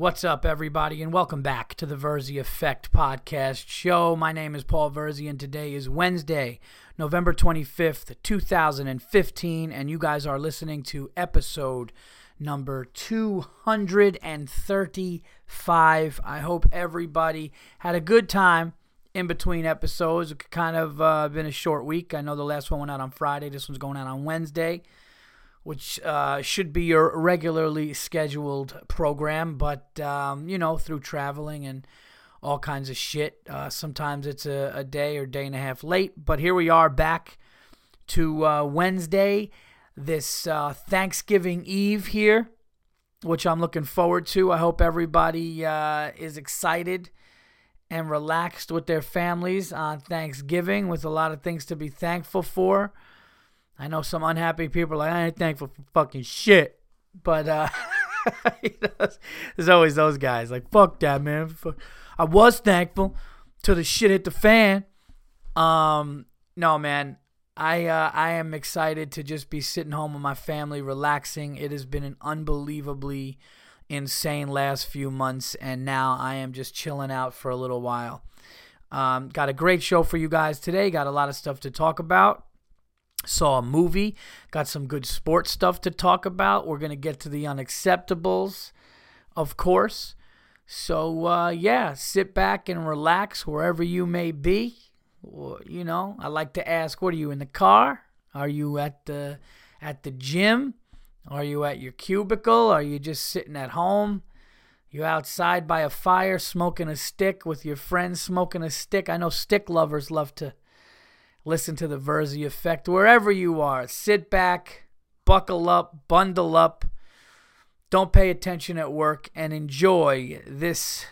What's up, everybody, and welcome back to the Verzi Effect podcast show. My name is Paul Verzi, and today is Wednesday, November 25th, 2015, and you guys are listening to episode number 235. I hope everybody had a good time in between episodes. It's kind of uh, been a short week. I know the last one went out on Friday, this one's going out on Wednesday which uh, should be your regularly scheduled program. But, um, you know, through traveling and all kinds of shit, uh, sometimes it's a, a, day or day and a half late. But here we are back to uh, Wednesday, this uh, Thanksgiving Eve here, which I'm looking forward to. I hope everybody uh, is excited and relaxed with their families on Thanksgiving with a lot of things to be thankful for. I know some unhappy people like, I ain't thankful for fucking shit. But uh, there's always those guys like, fuck that, man. I was thankful till the shit hit the fan. Um, no, man. I uh, I am excited to just be sitting home with my family, relaxing. It has been an unbelievably insane last few months, and now I am just chilling out for a little while. Um, got a great show for you guys today. Got a lot of stuff to talk about. Saw a movie, got some good sports stuff to talk about. We're going to get to the unacceptables, of course. So, uh, yeah, sit back and relax wherever you may be. You know, I like to ask, what are you in the car? Are you at the at the gym? Are you at your cubicle? Are you just sitting at home? You outside by a fire smoking a stick with your friends smoking a stick? I know stick lovers love to listen to the Verzi Effect wherever you are. Sit back, buckle up, bundle up. Don't pay attention at work and enjoy this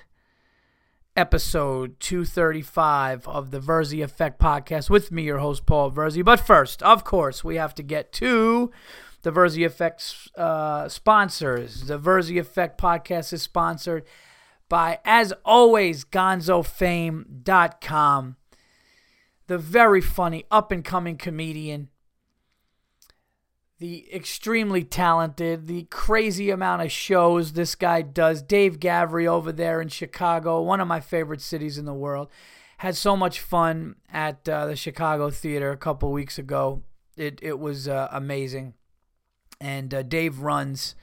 episode 235 of the Verzi Effect podcast with me, your host, Paul Verzi. But first, of course, we have to get to the Verzi Effect uh, sponsors. The Verzi Effect podcast is sponsored by, as always, gonzofame.com the very funny up and coming comedian, the extremely talented, the crazy amount of shows this guy does. Dave Gavry over there in Chicago, one of my favorite cities in the world. Had so much fun at uh, the Chicago Theater a couple weeks ago. It it was uh, amazing. And uh, Dave runs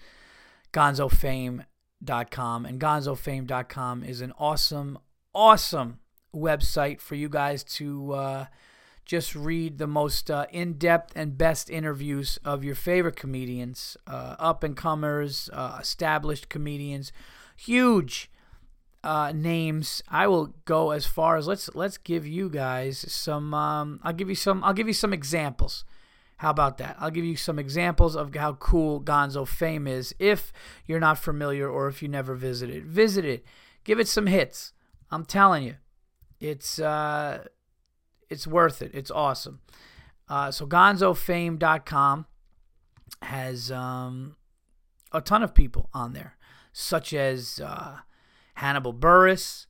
GonzoFame.com, and GonzoFame.com is an awesome, awesome website for you guys to uh, just read the most uh, in depth and best interviews of your favorite comedians, uh, up and comers, uh, established comedians, huge. Uh, names. I will go as far as let's let's give you guys some. Um, I'll give you some. I'll give you some examples. How about that? I'll give you some examples of how cool Gonzo Fame is. If you're not familiar or if you never visited, visit it. Give it some hits. I'm telling you, it's uh, it's worth it. It's awesome. Uh, so GonzoFame.com has um, a ton of people on there, such as uh, Hannibal Buress.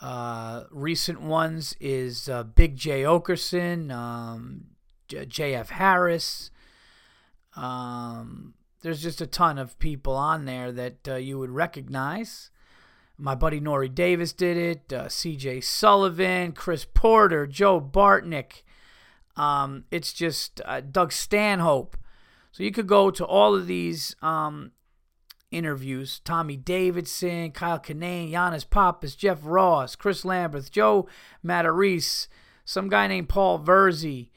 Uh, recent ones is uh, Big Jay Oakerson, um, J.F. Harris. Um, there's just a ton of people on there that uh, you would recognize. My buddy Nore Davis did it. Uh, C.J. Sullivan, Chris Porter, Joe Bartnick. Um, it's just uh, Doug Stanhope. So you could go to all of these um, interviews: Tommy Davidson, Kyle Kinane, Yannis Pappas, Jeff Ross, Chris Lambert, Joe Matarese, some guy named Paul Verzi,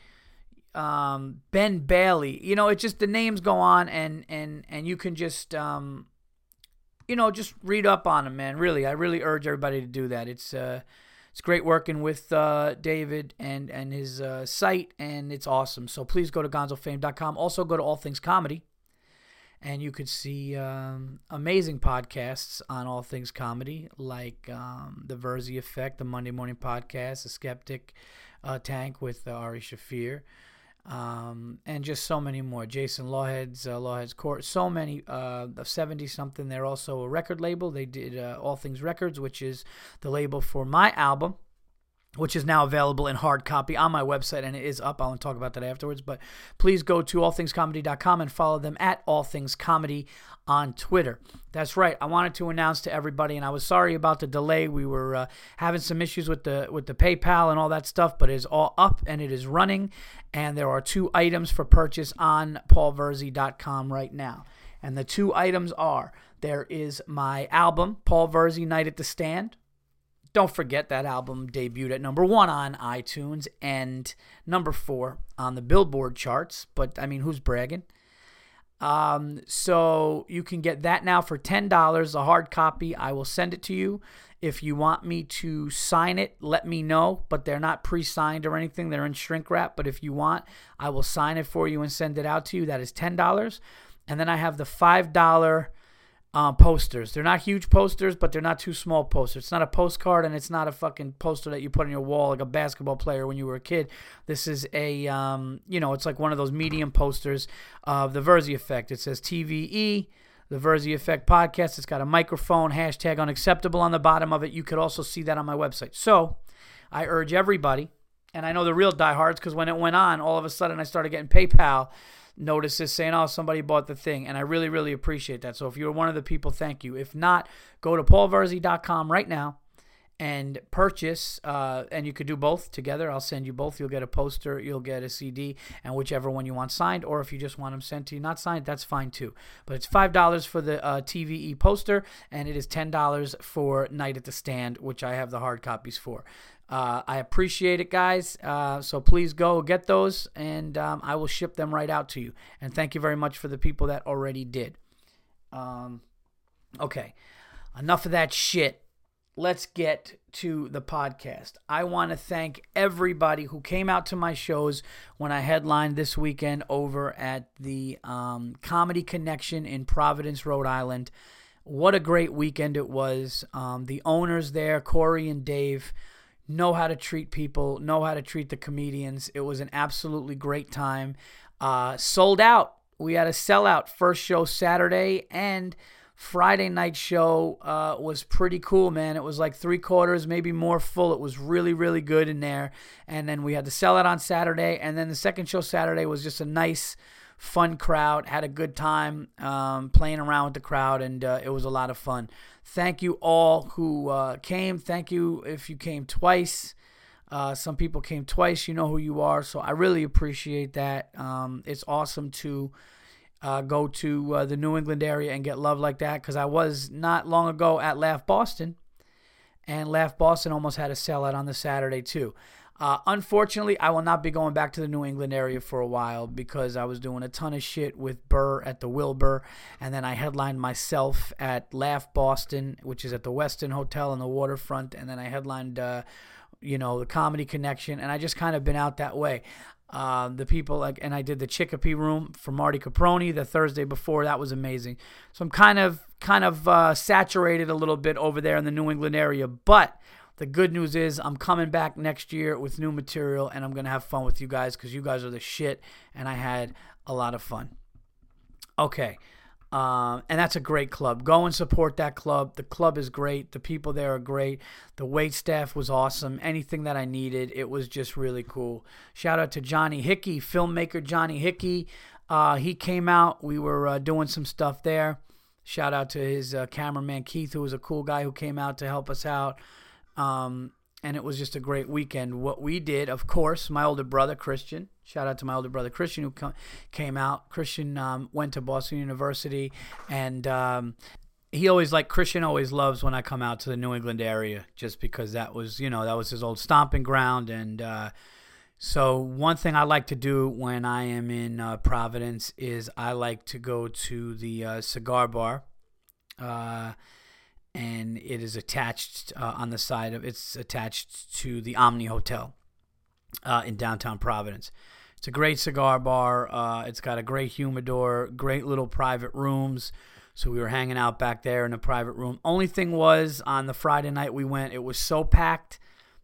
um, Ben Bailey. You know, it's just the names go on, and and and you can just um, you know, just read up on him, man. Really, I really urge everybody to do that. It's uh, it's great working with uh, David and and his uh, site, and it's awesome. So please go to GonzoFame.com. Also go to All Things Comedy, and you could see um, amazing podcasts on all things comedy, like um, the Verzi Effect, the Monday Morning Podcast, the Skeptic uh, Tank with uh, Ari Shaffir um, and just so many more. Jason Lawhead's uh, Lawhead's Court, so many uh, of seventy something. They're also a record label. They did uh, All Things Records, which is the label for my album. Which is now available in hard copy on my website and it is up. I'll talk about that afterwards. But please go to allthingscomedy.com and follow them at allthingscomedy on Twitter. That's right. I wanted to announce to everybody, and I was sorry about the delay. We were uh, having some issues with the with the PayPal and all that stuff, but it is all up and it is running. And there are two items for purchase on paulverzi.com right now. And the two items are there is my album, Paul Verzi Night at the Stand don't forget that album debuted at number one on iTunes and number four on the Billboard charts. But I mean, who's bragging? Um, so you can get that now for ten dollars, a hard copy. I will send it to you. If you want me to sign it, let me know. But they're not pre-signed or anything; they're in shrink wrap. But if you want, I will sign it for you and send it out to you. That is ten dollars. And then I have the five dollar uh, posters. They're not huge posters, but they're not too small posters. It's not a postcard and it's not a fucking poster that you put on your wall like a basketball player when you were a kid. This is a, um, you know, it's like one of those medium posters of the Verzi Effect. It says TVE, the Verzi Effect podcast. It's got a microphone, hashtag unacceptable on the bottom of it. You could also see that on my website. So I urge everybody, and I know the real diehards because when it went on, all of a sudden I started getting PayPal notices saying, oh, somebody bought the thing. And I really, really appreciate that. So if you're one of the people, thank you. If not, go to paulverzi.com right now and purchase. Uh, and you could do both together. I'll send you both. You'll get a poster, you'll get a CD, and whichever one you want signed. Or if you just want them sent to you, not signed, that's fine too. But it's $5 for the uh, TVE poster, and it is $10 for Night at the Stand, which I have the hard copies for. Uh, I appreciate it, guys. Uh, so please go get those, and um, I will ship them right out to you. And thank you very much for the people that already did. Um, okay, enough of that shit. Let's get to the podcast. I want to thank everybody who came out to my shows when I headlined this weekend over at the um, Comedy Connection in Providence, Rhode Island. What a great weekend it was. Um, the owners there, Corey and Dave, know how to treat people, know how to treat the comedians. It was an absolutely great time. Uh, sold out. We had a sellout first show Saturday and Friday night show uh, was pretty cool, man. It was like three quarters, maybe more full. It was really, really good in there. And then we had the sellout on Saturday, and then the second show Saturday was just a nice, fun crowd. Had a good time um, playing around with the crowd, and uh, it was a lot of fun. Thank you all who uh, came. Thank you if you came twice. Uh, some people came twice. You know who you are. So I really appreciate that. Um, it's awesome to uh, go to uh, the New England area and get love like that because I was not long ago at Laugh Boston. And Laugh Boston almost had a sellout on the Saturday, too. Uh, unfortunately, I will not be going back to the New England area for a while because I was doing a ton of shit with Burr at the Wilbur, and then I headlined myself at Laugh Boston, which is at the Westin Hotel on the waterfront, and then I headlined, uh, you know, the Comedy Connection, and I just kind of been out that way. Uh, the people like, and I did the Chicopee Room for Marty Caproni the Thursday before. That was amazing. So I'm kind of kind of uh, saturated a little bit over there in the New England area, but the good news is I'm coming back next year with new material and I'm going to have fun with you guys because you guys are the shit and I had a lot of fun. Okay. Um, and that's a great club. Go and support that club. The club is great. The people there are great. The wait staff was awesome. Anything that I needed, it was just really cool. Shout out to Johnny Hickey, filmmaker Johnny Hickey. Uh, he came out. We were uh, doing some stuff there. Shout out to his uh, cameraman Keith, who was a cool guy who came out to help us out. Um, and it was just a great weekend. What we did, of course, my older brother Christian. Shout out to my older brother Christian who came out. Christian um, went to Boston University, and um, he always like Christian always loves when I come out to the New England area, just because that was you know that was his old stomping ground. And uh, so one thing I like to do when I am in uh, Providence is I like to go to the uh, cigar bar. And it is attached uh, on the side of it's attached to the Omni Hotel uh, in downtown Providence. It's a great cigar bar. Uh, it's got a great humidor, great little private rooms. So we were hanging out back there in a private room. Only thing was on the Friday night we went, it was so packed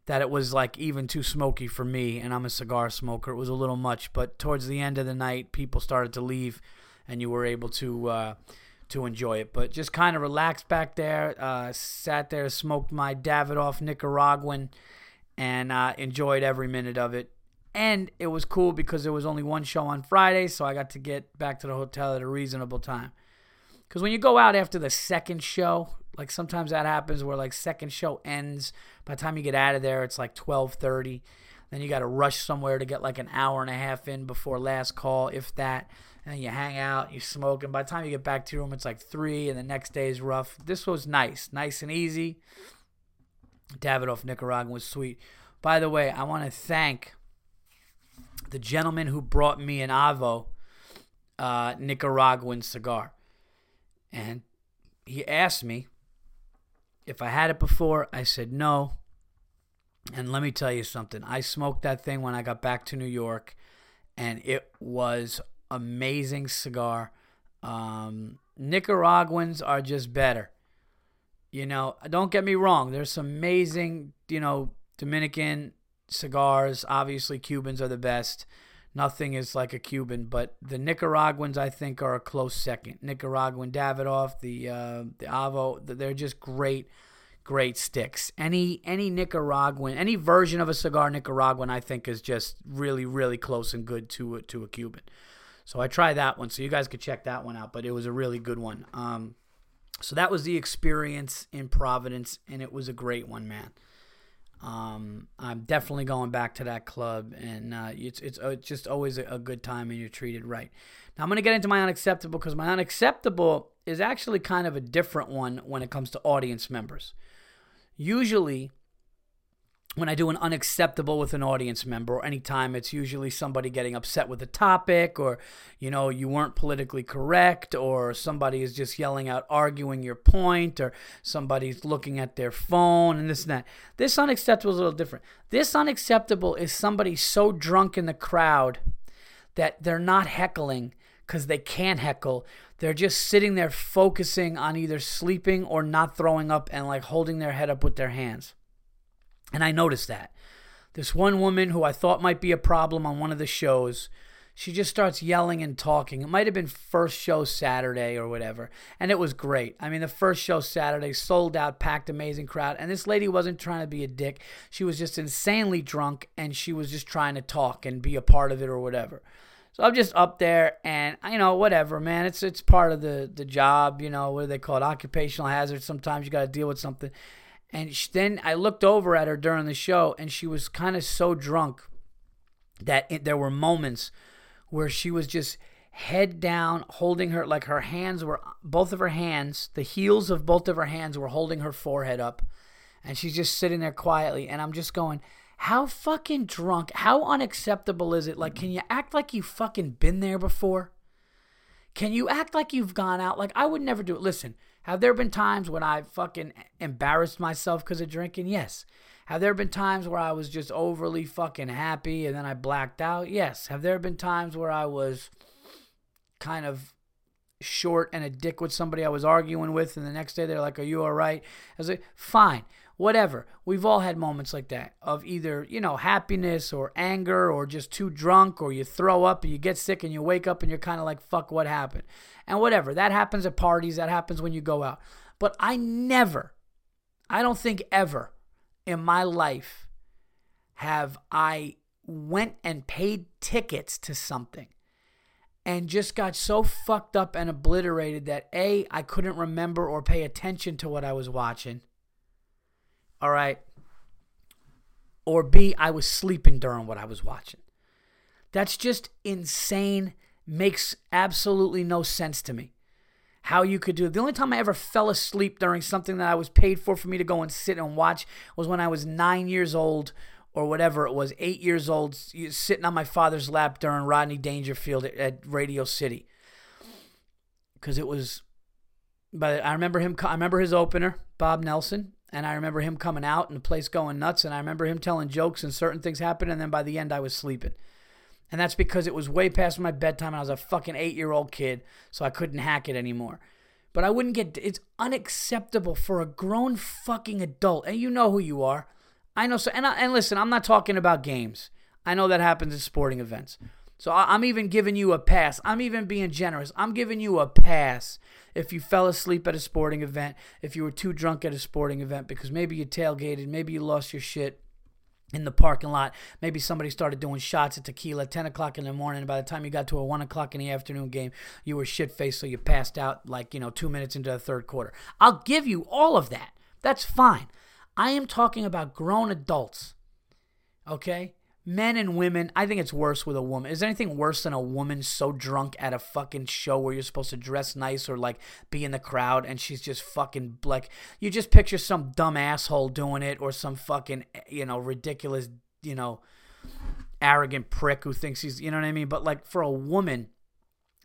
that it was like even too smoky for me, and I'm a cigar smoker. It was a little much, but towards the end of the night, people started to leave, and you were able to uh, to enjoy it. But just kind of relaxed back there, uh, sat there, smoked my Davidoff Nicaraguan, and uh, enjoyed every minute of it. And it was cool because there was only one show on Friday, so I got to get back to the hotel at a reasonable time. Because when you go out after the second show, like sometimes that happens where like second show ends. By the time you get out of there, it's like twelve thirty. Then you got to rush somewhere to get like an hour and a half in before last call, if that. And you hang out, you smoke, and by the time you get back to your room, it's like three, and the next day is rough. This was nice, nice and easy. Davidoff Nicaraguan was sweet. By the way, I want to thank the gentleman who brought me an Avo uh, Nicaraguan cigar. And he asked me if I had it before. I said no. And let me tell you something. I smoked that thing when I got back to New York, and it was amazing cigar. Um, Nicaraguans are just better. You know, don't get me wrong. There's some amazing, you know, Dominican cigars. Obviously, Cubans are the best. Nothing is like a Cuban, but the Nicaraguans I think are a close second. Nicaraguan Davidoff, the uh, the Avo, they're just great, great sticks. Any any Nicaraguan, any version of a cigar Nicaraguan, I think is just really really close and good to a, to a Cuban. So I tried that one, so you guys could check that one out. But it was a really good one. Um, so that was the experience in Providence, and it was a great one, man. Um, I'm definitely going back to that club, and uh, it's it's it's just always a, a, good time, and you're treated right. Now I'm going to get into my unacceptable because my unacceptable is actually kind of a different one when it comes to audience members. Usually, when I do an unacceptable with an audience member, or anytime it's usually somebody getting upset with a topic, or you know, you weren't politically correct, or somebody is just yelling out, arguing your point, or somebody's looking at their phone, and this and that. This unacceptable is a little different. This unacceptable is somebody so drunk in the crowd that they're not heckling because they can't heckle. They're just sitting there focusing on either sleeping or not throwing up and like holding their head up with their hands. And I noticed that. This one woman who I thought might be a problem on one of the shows, she just starts yelling and talking. It might have been first show Saturday or whatever. And it was great. I mean, the first show Saturday sold out, packed, amazing crowd. And this lady wasn't trying to be a dick. She was just insanely drunk and she was just trying to talk and be a part of it or whatever. So I'm just up there and you know, whatever, man. It's it's part of the the job, you know, what do they call it? Occupational hazard. Sometimes you gotta deal with something. And she, then I looked over at her during the show, and she was kind of so drunk that it, there were moments where she was just head down, holding her, like her hands were, both of her hands, the heels of both of her hands were holding her forehead up. And she's just sitting there quietly. And I'm just going, how fucking drunk, how unacceptable is it? Like, can you act like you fucking been there before? Can you act like you've gone out? Like, I would never do it. Listen, have there been times when I fucking embarrassed myself because of drinking? Yes. Have there been times where I was just overly fucking happy and then I blacked out? Yes. Have there been times where I was kind of short and a dick with somebody I was arguing with and the next day they're like, Are you all right? I was like, Fine whatever. We've all had moments like that of either, you know, happiness or anger or just too drunk or you throw up and you get sick and you wake up and you're kind of like, fuck, what happened? And whatever. That happens at parties. That happens when you go out. But I never, I don't think ever in my life have I went and paid tickets to something and just got so fucked up and obliterated that A, I couldn't remember or pay attention to what I was watching all right. Or B, I was sleeping during what I was watching. That's just insane. Makes absolutely no sense to me. How you could do it. The only time I ever fell asleep during something that I was paid for for me to go and sit and watch was when I was nine years old or whatever it was, eight years old, sitting on my father's lap during Rodney Dangerfield at, at Radio City. Because it was, but I remember him. I remember his opener, Bob Nelson, and I remember him coming out and the place going nuts. And I remember him telling jokes and certain things happened. And then by the end, I was sleeping. And that's because it was way past my bedtime. And I was a fucking eight year old kid. So I couldn't hack it anymore. But I wouldn't get. It's unacceptable for a grown fucking adult. And you know who you are. I know. So and I, and listen, I'm not talking about games. I know that happens at sporting events. So I'm even giving you a pass. I'm even being generous. I'm giving you a pass if you fell asleep at a sporting event, if you were too drunk at a sporting event because maybe you tailgated, maybe you lost your shit, in the parking lot. Maybe somebody started doing shots at tequila at 10 o'clock in the morning. by the time you got to a 1 o'clock in the afternoon game, you were shit faced, so you passed out like, you know, two minutes into the third quarter. I'll give you all of that. That's fine. I am talking about grown adults. Okay? Men and women, I think it's worse with a woman. Is there anything worse than a woman so drunk at a fucking show where you're supposed to dress nice or like be in the crowd and she's just fucking like you just picture some dumb asshole doing it or some fucking you know ridiculous, you know, arrogant prick who thinks he's, you know what I mean? But like for a woman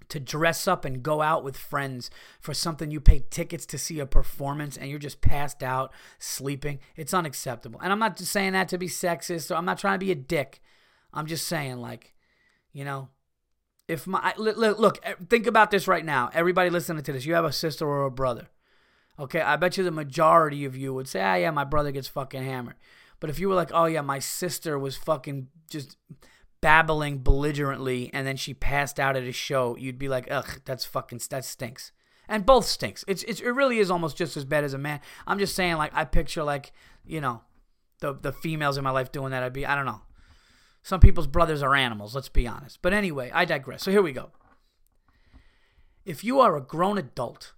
to dress up and go out with friends for something you paid tickets to see a performance and you're just passed out sleeping. It's unacceptable. And I'm not just saying that to be sexist or I'm not trying to be a dick. I'm just saying, like, you know, if my look, think about this right now. Everybody listening to this, you have a sister or a brother. Okay, I bet you the majority of you would say, "Ah, yeah, my brother gets fucking hammered." But if you were like, "Oh yeah, my sister was fucking just babbling belligerently and then she passed out at a show, you'd be like, ugh, that's fucking, that stinks. And both stinks. It's, it's, it really is almost just as bad as a man. I'm just saying, like, I picture, like, you know, the, the females in my life doing that. I'd be, I don't know. Some people's brothers are animals, let's be honest. But anyway, I digress. So here we go. If you are a grown adult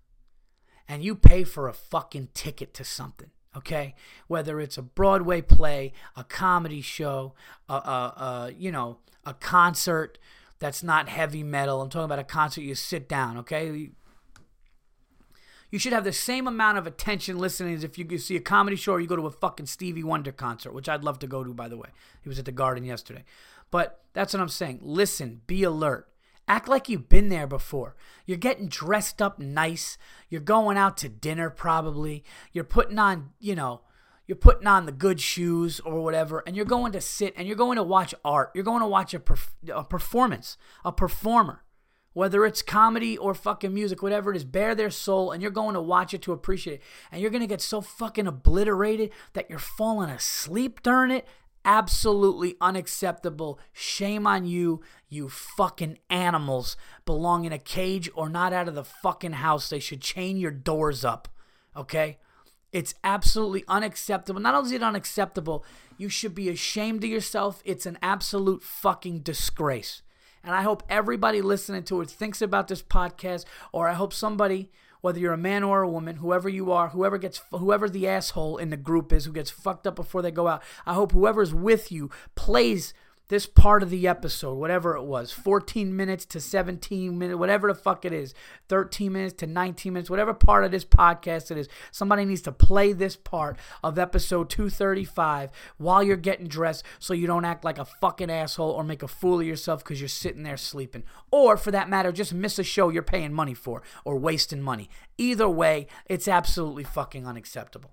and you pay for a fucking ticket to something, okay? Whether it's a broadway play a comedy show a, a, a, you know a concert that's not heavy metal i'm talking about a concert you sit down okay? You should have the same amount of attention listening as if you see a comedy show or you go to a fucking stevie wonder concert which i'd love to go to by the way. He was at the garden yesterday. But that's what i'm saying. Listen be alert Act like you've been there before. You're getting dressed up nice. You're going out to dinner, probably. You're putting on, you know, you're putting on the good shoes or whatever, and you're going to sit and you're going to watch art. You're going to watch a, perf- a performance, a performer, whether it's comedy or fucking music, whatever it is, bare their soul, and you're going to watch it to appreciate it. And you're going to get so fucking obliterated that you're falling asleep during it absolutely unacceptable. Shame on you, you fucking animals. Belong in a cage or not out of the fucking house. They should chain your doors up. Okay? It's absolutely unacceptable. Not only is it unacceptable, you should be ashamed of yourself. It's an absolute fucking disgrace. And I hope everybody listening to it thinks about this podcast, or I hope somebody whether you're a man or a woman, whoever you are, whoever gets whoever the asshole in the group is who gets fucked up before they go out. I hope whoever's with you plays this part of the episode, whatever it was, 14 minutes to 17 minutes, whatever the fuck it is, 13 minutes to 19 minutes, whatever part of this podcast it is, somebody needs to play this part of episode 235 while you're getting dressed so you don't act like a fucking asshole or make a fool of yourself because you're sitting there sleeping. Or for that matter, just miss a show you're paying money for or wasting money. Either way, it's absolutely fucking unacceptable.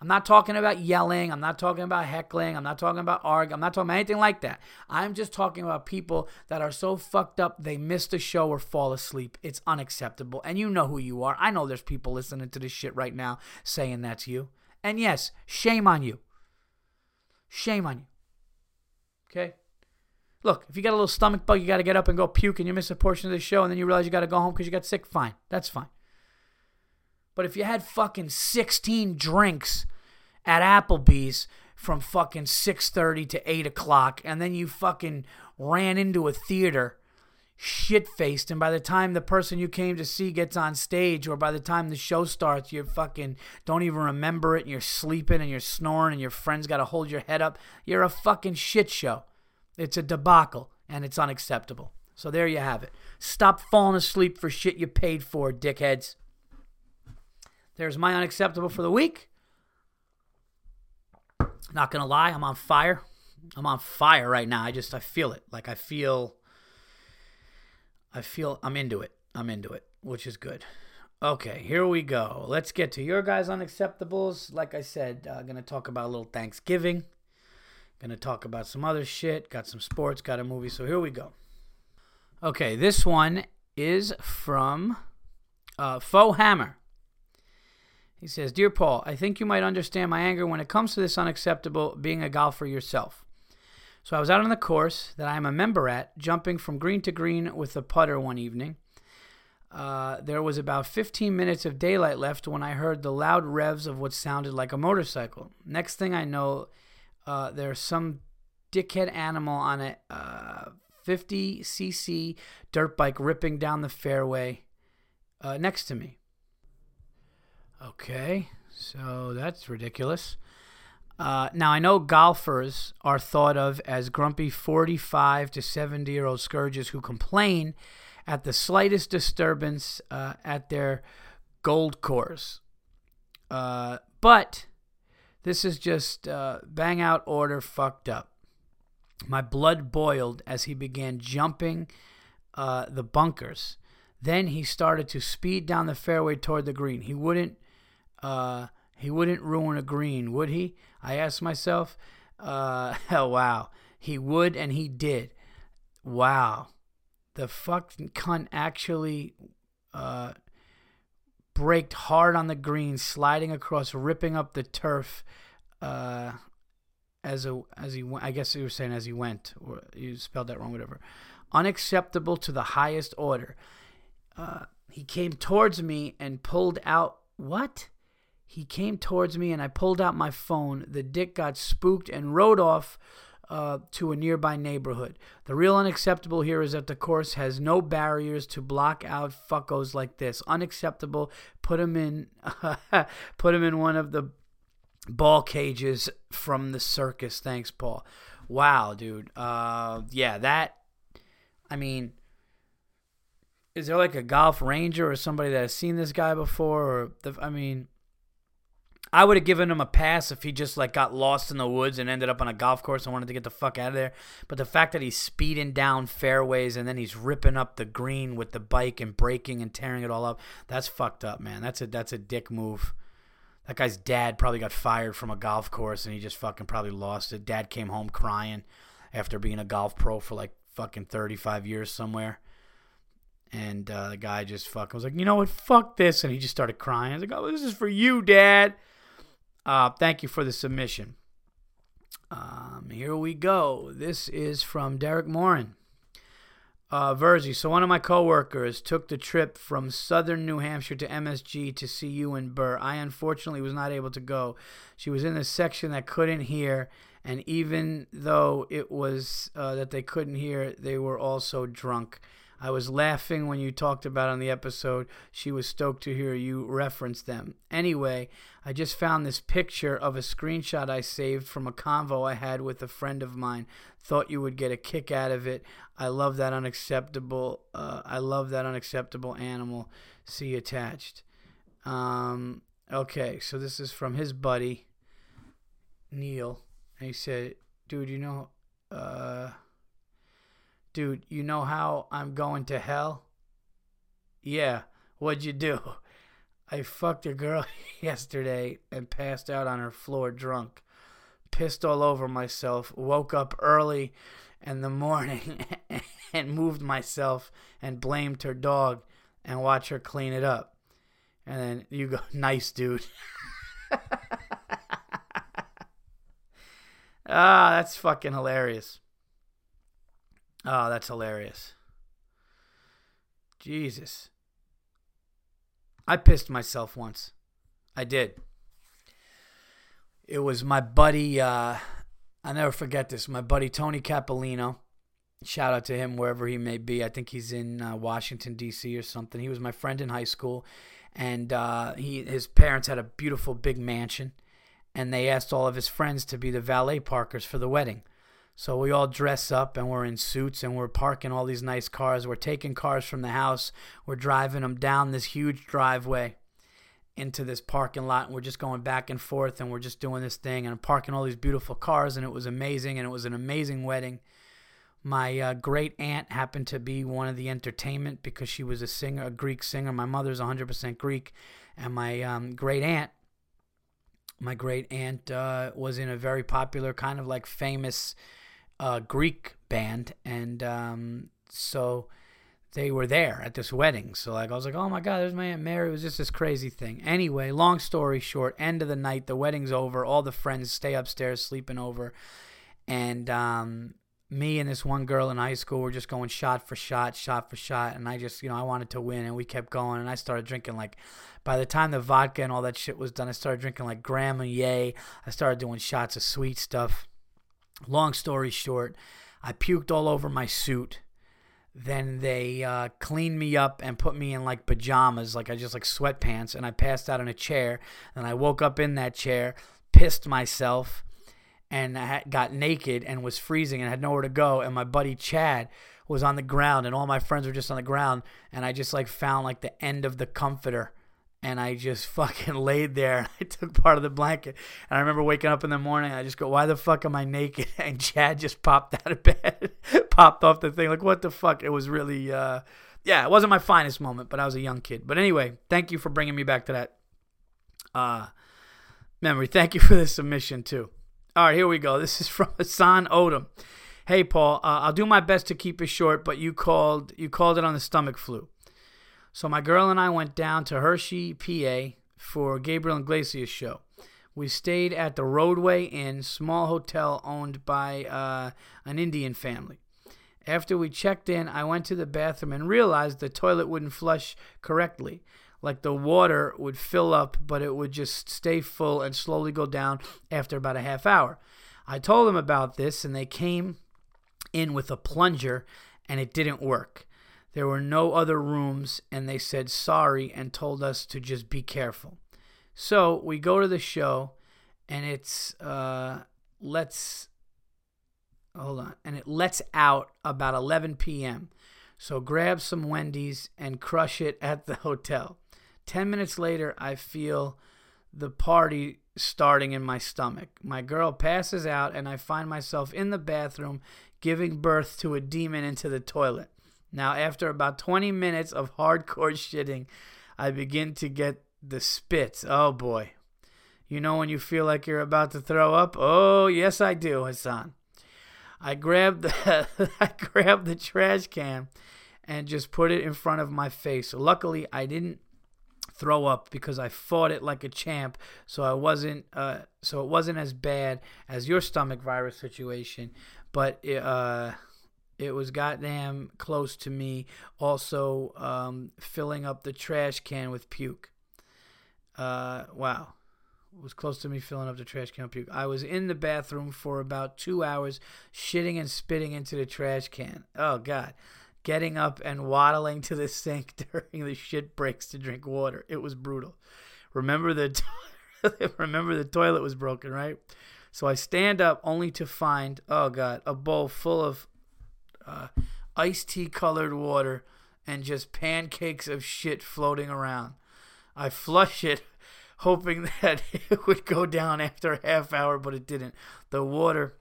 I'm not talking about yelling. I'm not talking about heckling. I'm not talking about arguing. I'm not talking about anything like that. I'm just talking about people that are so fucked up they miss the show or fall asleep. It's unacceptable. And you know who you are. I know there's people listening to this shit right now saying that's you. And yes, shame on you. Shame on you. Okay? Look, if you got a little stomach bug, you got to get up and go puke and you miss a portion of the show and then you realize you got to go home because you got sick, fine. That's fine. But if you had fucking 16 drinks at Applebee's from fucking 6.30 to 8 o'clock and then you fucking ran into a theater shit-faced and by the time the person you came to see gets on stage or by the time the show starts you fucking don't even remember it and you're sleeping and you're snoring and your friends got to hold your head up you're a fucking shit show. It's a debacle and it's unacceptable. So there you have it. Stop falling asleep for shit you paid for dickheads there's my unacceptable for the week. Not gonna lie, I'm on fire. I'm on fire right now. I just I feel it. Like I feel I feel I'm into it. I'm into it, which is good. Okay, here we go. Let's get to your guys' unacceptables. Like I said, uh, gonna talk about a little Thanksgiving. Gonna talk about some other shit. Got some sports. Got a movie. So here we go. Okay, this one is from uh, Faux Hammer. He says, Dear Paul, I think you might understand my anger when it comes to this unacceptable being a golfer yourself. So I was out on the course that I am a member at, jumping from green to green with the putter one evening. Uh, there was about 15 minutes of daylight left when I heard the loud revs of what sounded like a motorcycle. Next thing I know, uh, there's some dickhead animal on a uh, 50 cc dirt bike ripping down the fairway uh, next to me. Okay, so that's ridiculous. Uh, now, I know golfers are thought of as grumpy 45 to 70 year old scourges who complain at the slightest disturbance uh, at their gold course. Uh, but this is just uh, bang out order fucked up. My blood boiled as he began jumping uh, the bunkers. Then he started to speed down the fairway toward the green. He wouldn't uh, he wouldn't ruin a green, would he? I asked myself. Uh, oh, wow. He would, and he did. Wow. The fucking cunt actually uh, braked hard on the green, sliding across, ripping up the turf. Uh, as a as he went, I guess he was saying as he went, or you spelled that wrong, whatever. Unacceptable to the highest order. Uh, he came towards me and pulled out what? He came towards me and I pulled out my phone. The dick got spooked and rode off uh, to a nearby neighborhood. The real unacceptable here is that the course has no barriers to block out fuckos like this. Unacceptable. Put him in. put him in one of the ball cages from the circus. Thanks, Paul. Wow, dude. Uh, yeah, that. I mean, is there like a golf ranger or somebody that has seen this guy before? Or the, I mean, I would have given him a pass if he just like got lost in the woods and ended up on a golf course and wanted to get the fuck out of there. But the fact that he's speeding down fairways and then he's ripping up the green with the bike and braking and tearing it all up, that's fucked up, man. That's a that's a dick move. That guy's dad probably got fired from a golf course and he just fucking probably lost it. Dad came home crying after being a golf pro for like fucking 35 years somewhere. And uh, the guy just fucking was like, you know what, fuck this. And he just started crying. I was like, oh, this is for you, dad. Uh, thank you for the submission. Um, here we go. This is from Derek Morin. Uh, Verzi, so one of my coworkers took the trip from southern New Hampshire to MSG to see you and Burr. I unfortunately was not able to go. She was in the section that couldn't hear, and even though it was uh, that they couldn't hear, they were also drunk. I was laughing when you talked about on the episode. She was stoked to hear you reference them. Anyway, I just found this picture of a screenshot I saved from a convo I had with a friend of mine. Thought you would get a kick out of it. I love that unacceptable. Uh, I love that unacceptable animal. See attached. Um, okay, so this is from his buddy Neil, and he said, "Dude, you know, uh." Dude, you know how I'm going to hell? Yeah, what'd you do? I fucked a girl yesterday and passed out on her floor drunk. Pissed all over myself, woke up early in the morning and moved myself and blamed her dog and watch her clean it up. And then you go, nice dude. ah, that's fucking hilarious. Oh, that's hilarious. Jesus. I pissed myself once. I did. It was my buddy, uh, I'll never forget this, my buddy Tony Capolino. Shout out to him wherever he may be. I think he's in uh, Washington, D.C. or something. He was my friend in high school. And uh, he, his parents had a beautiful big mansion. And they asked all of his friends to be the valet parkers for the wedding. So we all dress up and we're in suits and we're parking all these nice cars. We're taking cars from the house. We're driving them down this huge driveway into this parking lot. And we're just going back and forth and we're just doing this thing. And I'm parking all these beautiful cars and it was amazing. And it was an amazing wedding. My uh, great aunt happened to be one of the entertainment because she was a singer, a Greek singer. My mother's 100% Greek. And my um, great aunt my great aunt uh, was in a very popular kind of like famous uh, Greek band, and um, so they were there at this wedding. So like I was like, oh my god, there's my aunt Mary. It was just this crazy thing. Anyway, long story short, end of the night, the wedding's over. All the friends stay upstairs sleeping over, and um, me and this one girl in high school were just going shot for shot, shot for shot, and I just you know I wanted to win, and we kept going, and I started drinking like. By the time the vodka and all that shit was done, I started drinking like Grand Marnier. I started doing shots of sweet stuff Long story short, I puked all over my suit. Then they uh, cleaned me up and put me in like pajamas, like I just like sweatpants, and I passed out in a chair. And I woke up in that chair, pissed myself, and I got naked and was freezing and had nowhere to go. And my buddy Chad was on the ground, and all my friends were just on the ground. And I just like found like the end of the comforter and I just fucking laid there I took part of the blanket. And I remember waking up in the morning I just go, Why the fuck am I naked? And Chad just popped out of bed, popped off the thing. Like, what the fuck? It was really, uh, yeah, it wasn't my finest moment, but I was a young kid. But anyway, thank you for bringing me back to that uh, memory. Thank you for the submission, too. All right, here we go. This is from Hassan Odom. Hey, Paul, uh, I'll do my best to keep it short, but you called you called it on the stomach flu. So my girl and I went down to Hershey, PA for Gabriel Iglesias' show. We stayed at the Rodeway Inn, small hotel owned by uh, an Indian family. After we checked in, I went to the bathroom and realized the toilet wouldn't flush correctly. Like the water would fill up, but it would just stay full and slowly go down after about a half hour. I told them about this, and they came in with a plunger, and it didn't work. There were no other rooms, and they said sorry and told us to just be careful. So we go to the show, and it's uh, let's hold on, and it lets out about 11 p.m. So grab some Wendy's and crush it at the hotel. Ten minutes later, I feel the party starting in my stomach. My girl passes out, and I find myself in the bathroom giving birth to a demon into the toilet. Now, after about 20 minutes of hardcore shitting, I begin to get the spits. Oh boy. You know when you feel like you're about to throw up? Oh, yes I do, Hassan. I grabbed the I grabbed the trash can and just put it in front of my face. Luckily, I didn't throw up because I fought it like a champ, so I wasn't uh, so it wasn't as bad as your stomach virus situation, but it, uh it was goddamn close to me also um, filling up the trash can with puke. Uh, wow. It was close to me filling up the trash can with puke. I was in the bathroom for about two hours, shitting and spitting into the trash can. Oh, God. Getting up and waddling to the sink during the shit breaks to drink water. It was brutal. Remember the, remember the toilet was broken, right? So I stand up only to find, oh God, a bowl full of uh, iced tea colored water and just pancakes of shit floating around. I flush it, hoping that it would go down after a half hour, but it didn't. The water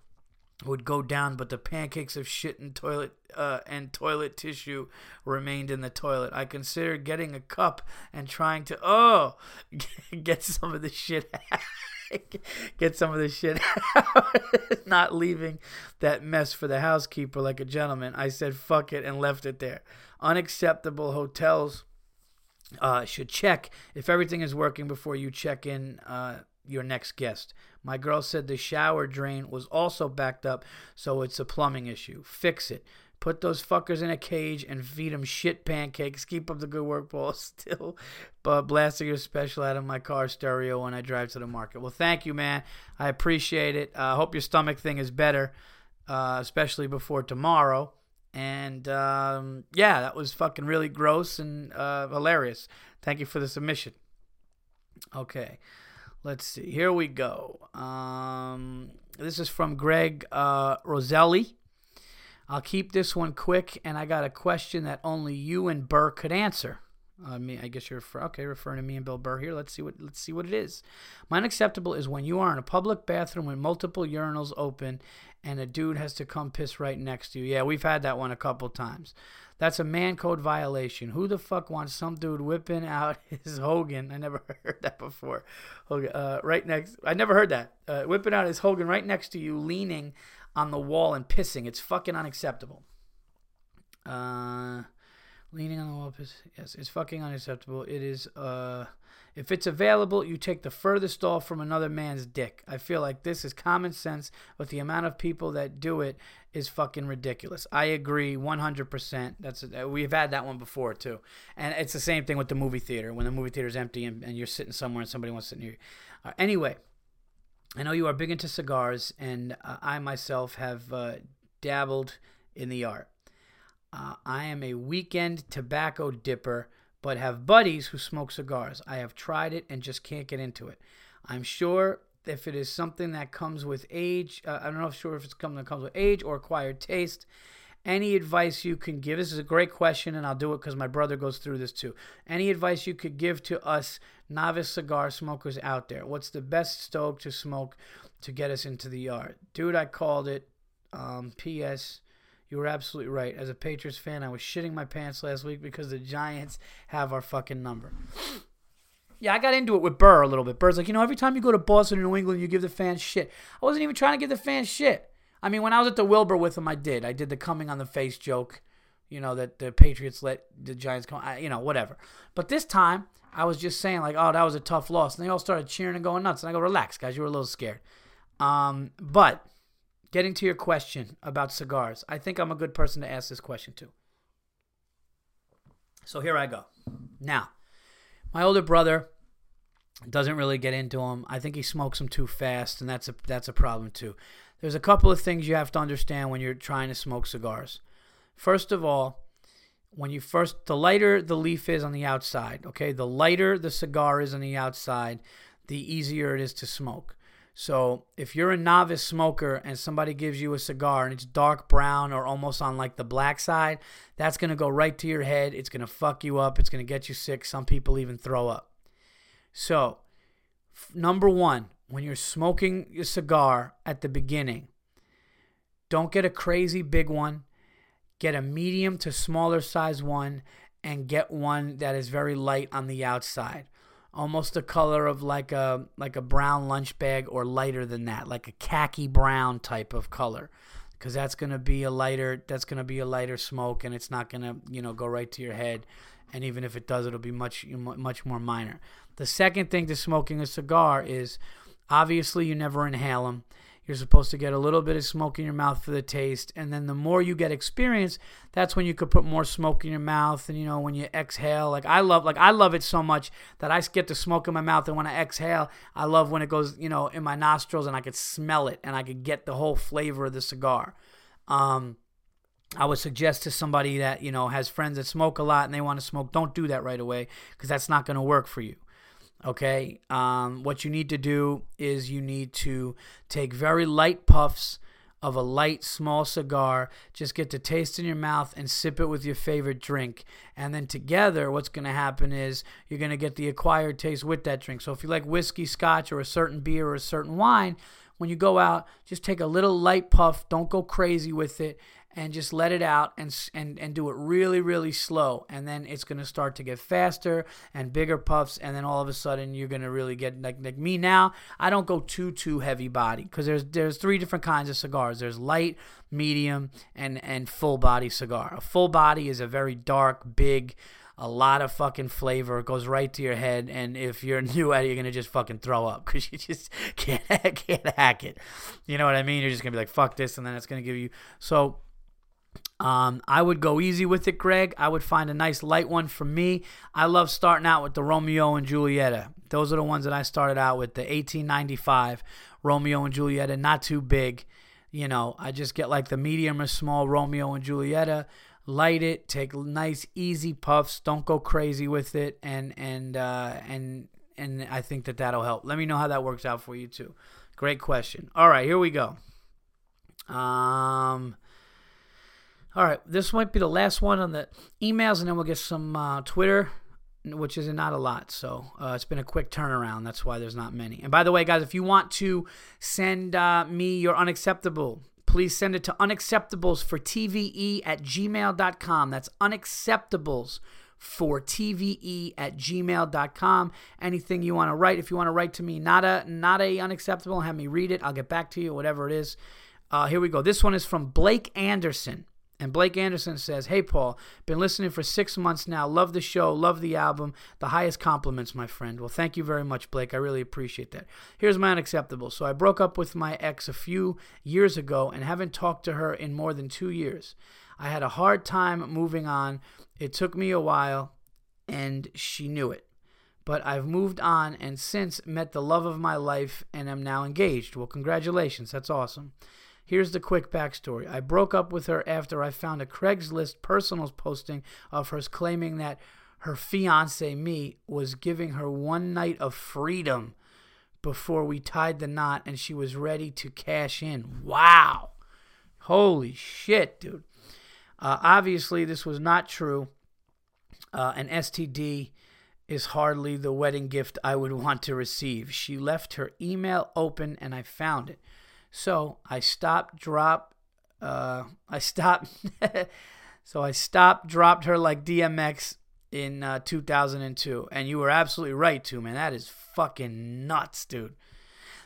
would go down, but the pancakes of shit and toilet uh, and toilet tissue remained in the toilet. I considered getting a cup and trying to oh get some of the shit get some of this shit out. Not leaving that mess for the housekeeper like a gentleman. I said fuck it and left it there. Unacceptable hotels uh, should check if everything is working before you check in uh, your next guest. My girl said the shower drain was also backed up, so it's a plumbing issue. Fix it. Put those fuckers in a cage and feed them shit pancakes. Keep up the good work, Paul. Still but blasting your special out of my car stereo when I drive to the market. Well, thank you, man. I appreciate it. I uh, hope your stomach thing is better, uh, especially before tomorrow. And um, yeah, that was fucking really gross and uh, hilarious. Thank you for the submission. Okay, let's see. Here we go. Um, this is from Greg uh, Roselli. I'll keep this one quick, and I got a question that only you and Burr could answer. I mean, I guess you're refer- okay, referring to me and Bill Burr here. Let's see what let's see what it is. My unacceptable is when you are in a public bathroom with multiple urinals open, and a dude has to come piss right next to you. Yeah, we've had that one a couple times. That's a man code violation. Who the fuck wants some dude whipping out his Hogan? I never heard that before. Hogan, uh, right next. I never heard that. Uh, whipping out his Hogan right next to you, leaning on the wall and pissing. It's fucking unacceptable. Uh, leaning on the wall, piss. Yes, it's fucking unacceptable. It is. Uh, if it's available, you take the furthest off from another man's dick. I feel like this is common sense, but the amount of people that do it is fucking ridiculous. I agree 100%. That's uh, we've had that one before too, and it's the same thing with the movie theater when the movie theater is empty and, and you're sitting somewhere and somebody wants to sit near you. Uh, anyway, I know you are big into cigars, and uh, I myself have uh, dabbled in the art. Uh, I am a weekend tobacco dipper, but have buddies who smoke cigars. I have tried it and just can't get into it. I'm sure if it is something that comes with age, uh, I don't know if sure if it's something that comes with age or acquired taste. Any advice you can give? This is a great question, and I'll do it because my brother goes through this too. Any advice you could give to us novice cigar smokers out there? What's the best stoke to smoke to get us into the yard? Dude, I called it. Um, P.S. You were absolutely right. As a Patriots fan, I was shitting my pants last week because the Giants have our fucking number. Yeah, I got into it with Burr a little bit. Burr's like, you know, every time you go to Boston or New England, you give the fans shit. I wasn't even trying to give the fans shit. I mean, when I was at the Wilbur with him, I did. I did the coming on the face joke, you know, that the Patriots let the Giants come, you know, whatever. But this time, I was just saying, like, oh, that was a tough loss. And they all started cheering and going nuts. And I go, relax, guys, you were a little scared. Um, but getting to your question about cigars, I think I'm a good person to ask this question to. So here I go. Now, my older brother doesn't really get into them. I think he smokes them too fast, and that's a that's a problem too. There's a couple of things you have to understand when you're trying to smoke cigars. First of all, when you first the lighter the leaf is on the outside, okay? The lighter the cigar is on the outside, the easier it is to smoke. So, if you're a novice smoker and somebody gives you a cigar and it's dark brown or almost on like the black side, that's going to go right to your head. It's going to fuck you up. It's going to get you sick. Some people even throw up. So, f- number one, when you're smoking your cigar at the beginning, don't get a crazy big one. Get a medium to smaller size one and get one that is very light on the outside. Almost the color of like a like a brown lunch bag or lighter than that, like a khaki brown type of color. Cuz that's going to be a lighter that's going to be a lighter smoke and it's not going to, you know, go right to your head and even if it does it'll be much much more minor. The second thing to smoking a cigar is obviously you never inhale them. You're supposed to get a little bit of smoke in your mouth for the taste, and then the more you get experience, that's when you could put more smoke in your mouth. And you know when you exhale, like I love, like I love it so much that I get the smoke in my mouth, and when I exhale, I love when it goes, you know, in my nostrils, and I could smell it, and I could get the whole flavor of the cigar. Um, I would suggest to somebody that you know has friends that smoke a lot and they want to smoke, don't do that right away because that's not going to work for you. Okay, um, what you need to do is you need to take very light puffs of a light small cigar. Just get the taste in your mouth and sip it with your favorite drink. And then together, what's going to happen is you're going to get the acquired taste with that drink. So if you like whiskey, scotch, or a certain beer or a certain wine, when you go out, just take a little light puff. Don't go crazy with it and just let it out and and and do it really really slow and then it's going to start to get faster and bigger puffs and then all of a sudden you're going to really get like like me now I don't go too too heavy body cuz there's there's three different kinds of cigars there's light medium and and full body cigar a full body is a very dark big a lot of fucking flavor. It goes right to your head, and if you're new at it, you're gonna just fucking throw up because you just can't can't hack it. You know what I mean? You're just gonna be like, "Fuck this," and then it's gonna give you so. Um, I would go easy with it, Greg. I would find a nice light one for me. I love starting out with the Romeo and Julieta. Those are the ones that I started out with. The 1895 Romeo and Julieta, not too big. You know, I just get like the medium or small Romeo and Julieta. Light it, take nice easy puffs. Don't go crazy with it, and and uh, and and I think that that'll help. Let me know how that works out for you too. Great question. All right, here we go. Um. All right, this might be the last one on the emails, and then we'll get some uh, Twitter, which is not a lot. So uh, it's been a quick turnaround. That's why there's not many. And by the way, guys, if you want to send uh, me your unacceptable, please send it to unacceptables for TVE at gmail.com. That's unacceptables for TVE at gmail.com. Anything you want to write, if you want to write to me, not a not a unacceptable, have me read it. I'll get back to you, whatever it is. Uh, here we go. This one is from Blake Anderson. And Blake Anderson says, Hey, Paul, been listening for six months now. Love the show. Love the album. The highest compliments, my friend. Well, thank you very much, Blake. I really appreciate that. Here's my unacceptable. So I broke up with my ex a few years ago and haven't talked to her in more than two years. I had a hard time moving on. It took me a while, and she knew it. but I've moved on and since met the love of my life and am now engaged. Well, congratulations. That's awesome. Here's the quick backstory. I broke up with her after I found a Craigslist personals posting of hers claiming that her fiance, me, was giving her one night of freedom before we tied the knot and she was ready to cash in. Wow. Holy shit, dude. Uh, obviously, this was not true. Uh, an STD is hardly the wedding gift I would want to receive. She left her email open and I found it. So I stopped, drop, uh, I stopped, so I stopped, dropped her like DMX in uh, 2002. And you were absolutely right, too, man. That is fucking nuts, dude.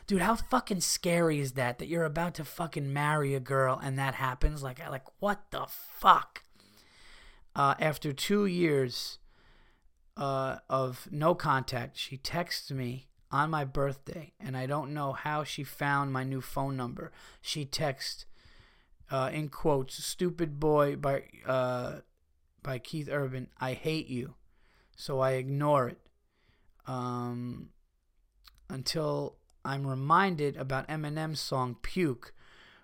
Dude, how fucking scary is that? That you're about to fucking marry a girl and that happens? Like, like what the fuck? Uh, after two years uh, of no contact, she texts me on my birthday, and I don't know how she found my new phone number. She texts, uh, in quotes, "Stupid boy" by uh, by Keith Urban. I hate you, so I ignore it. Um, until I'm reminded about Eminem's song "Puke."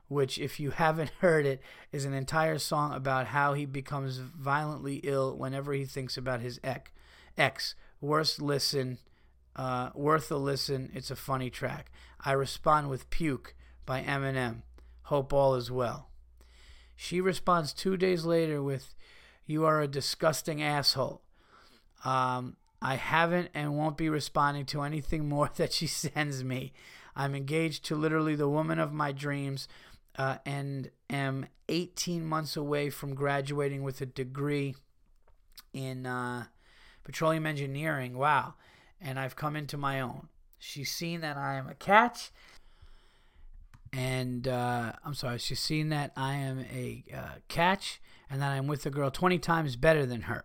which, if you haven't heard it, is an entire song about how he becomes violently ill whenever he thinks about his ex. X. Worth listen. Uh, worth a listen. It's a funny track. I respond with "Puke" by Eminem. Hope all is well. She responds two days later with, "You are a disgusting asshole." Um, I haven't and won't be responding to anything more that she sends me. I'm engaged to literally the woman of my dreams uh, and am 18 months away from graduating with a degree in uh, petroleum engineering. Wow. And I've come into my own. She's seen that I am a catch. And uh, I'm sorry, she's seen that I am a uh, catch and that I'm with a girl 20 times better than her.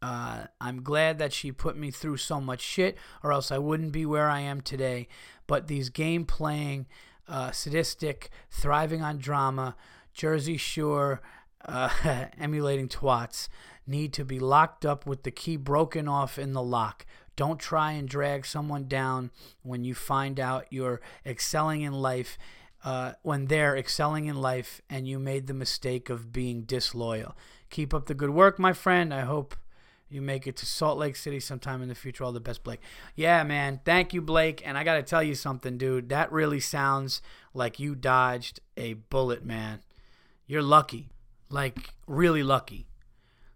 Uh, I'm glad that she put me through so much shit, or else I wouldn't be where I am today. But these game playing, uh, sadistic, thriving on drama, Jersey Shore, uh, emulating twats need to be locked up with the key broken off in the lock. Don't try and drag someone down when you find out you're excelling in life, uh, when they're excelling in life and you made the mistake of being disloyal. Keep up the good work, my friend. I hope you make it to Salt Lake City sometime in the future. All the best, Blake. Yeah, man. Thank you, Blake. And I got to tell you something, dude. That really sounds like you dodged a bullet, man. You're lucky. Like, really lucky.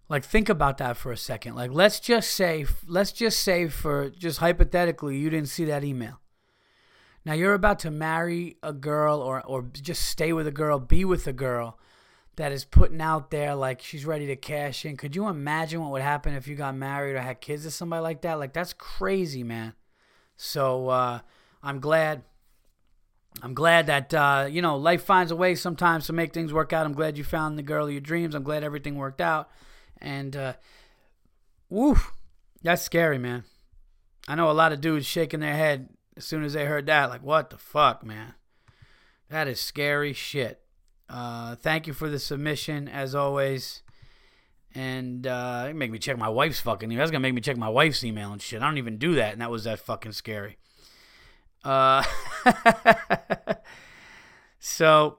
Like, think about that for a second. Like, let's just say, let's just say for just hypothetically, you didn't see that email. Now, you're about to marry a girl or, or just stay with a girl, be with a girl that is putting out there like she's ready to cash in. Could you imagine what would happen if you got married or had kids to somebody like that? Like that's crazy, man. So uh, I'm glad. I'm glad that uh, you know life finds a way sometimes to make things work out. I'm glad you found the girl of your dreams. I'm glad everything worked out. And uh, woo, that's scary, man. I know a lot of dudes shaking their head as soon as they heard that. Like, what the fuck, man? That is scary shit. Uh, thank you for the submission, as always. And uh, it make me check my wife's fucking email. That's gonna make me check my wife's email and shit. I don't even do that, and that was that fucking scary. Uh, so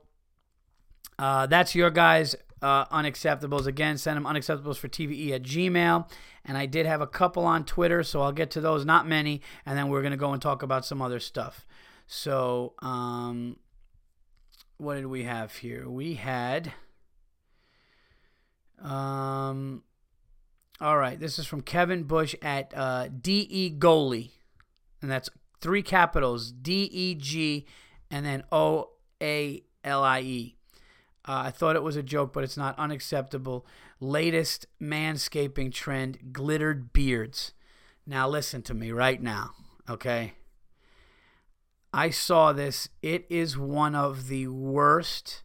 uh, that's your guys' uh, unacceptables. Again, send them unacceptables for TVE at Gmail. And I did have a couple on Twitter, so I'll get to those. Not many, and then we're gonna go and talk about some other stuff. So um, what did we have here? We had. Um, all right, this is from Kevin Bush at uh, DE Goalie, and that's three capitals D E G and then O A L I E. Uh, I thought it was a joke, but it's not unacceptable. Latest manscaping trend glittered beards. Now, listen to me right now, okay? I saw this. It is one of the worst.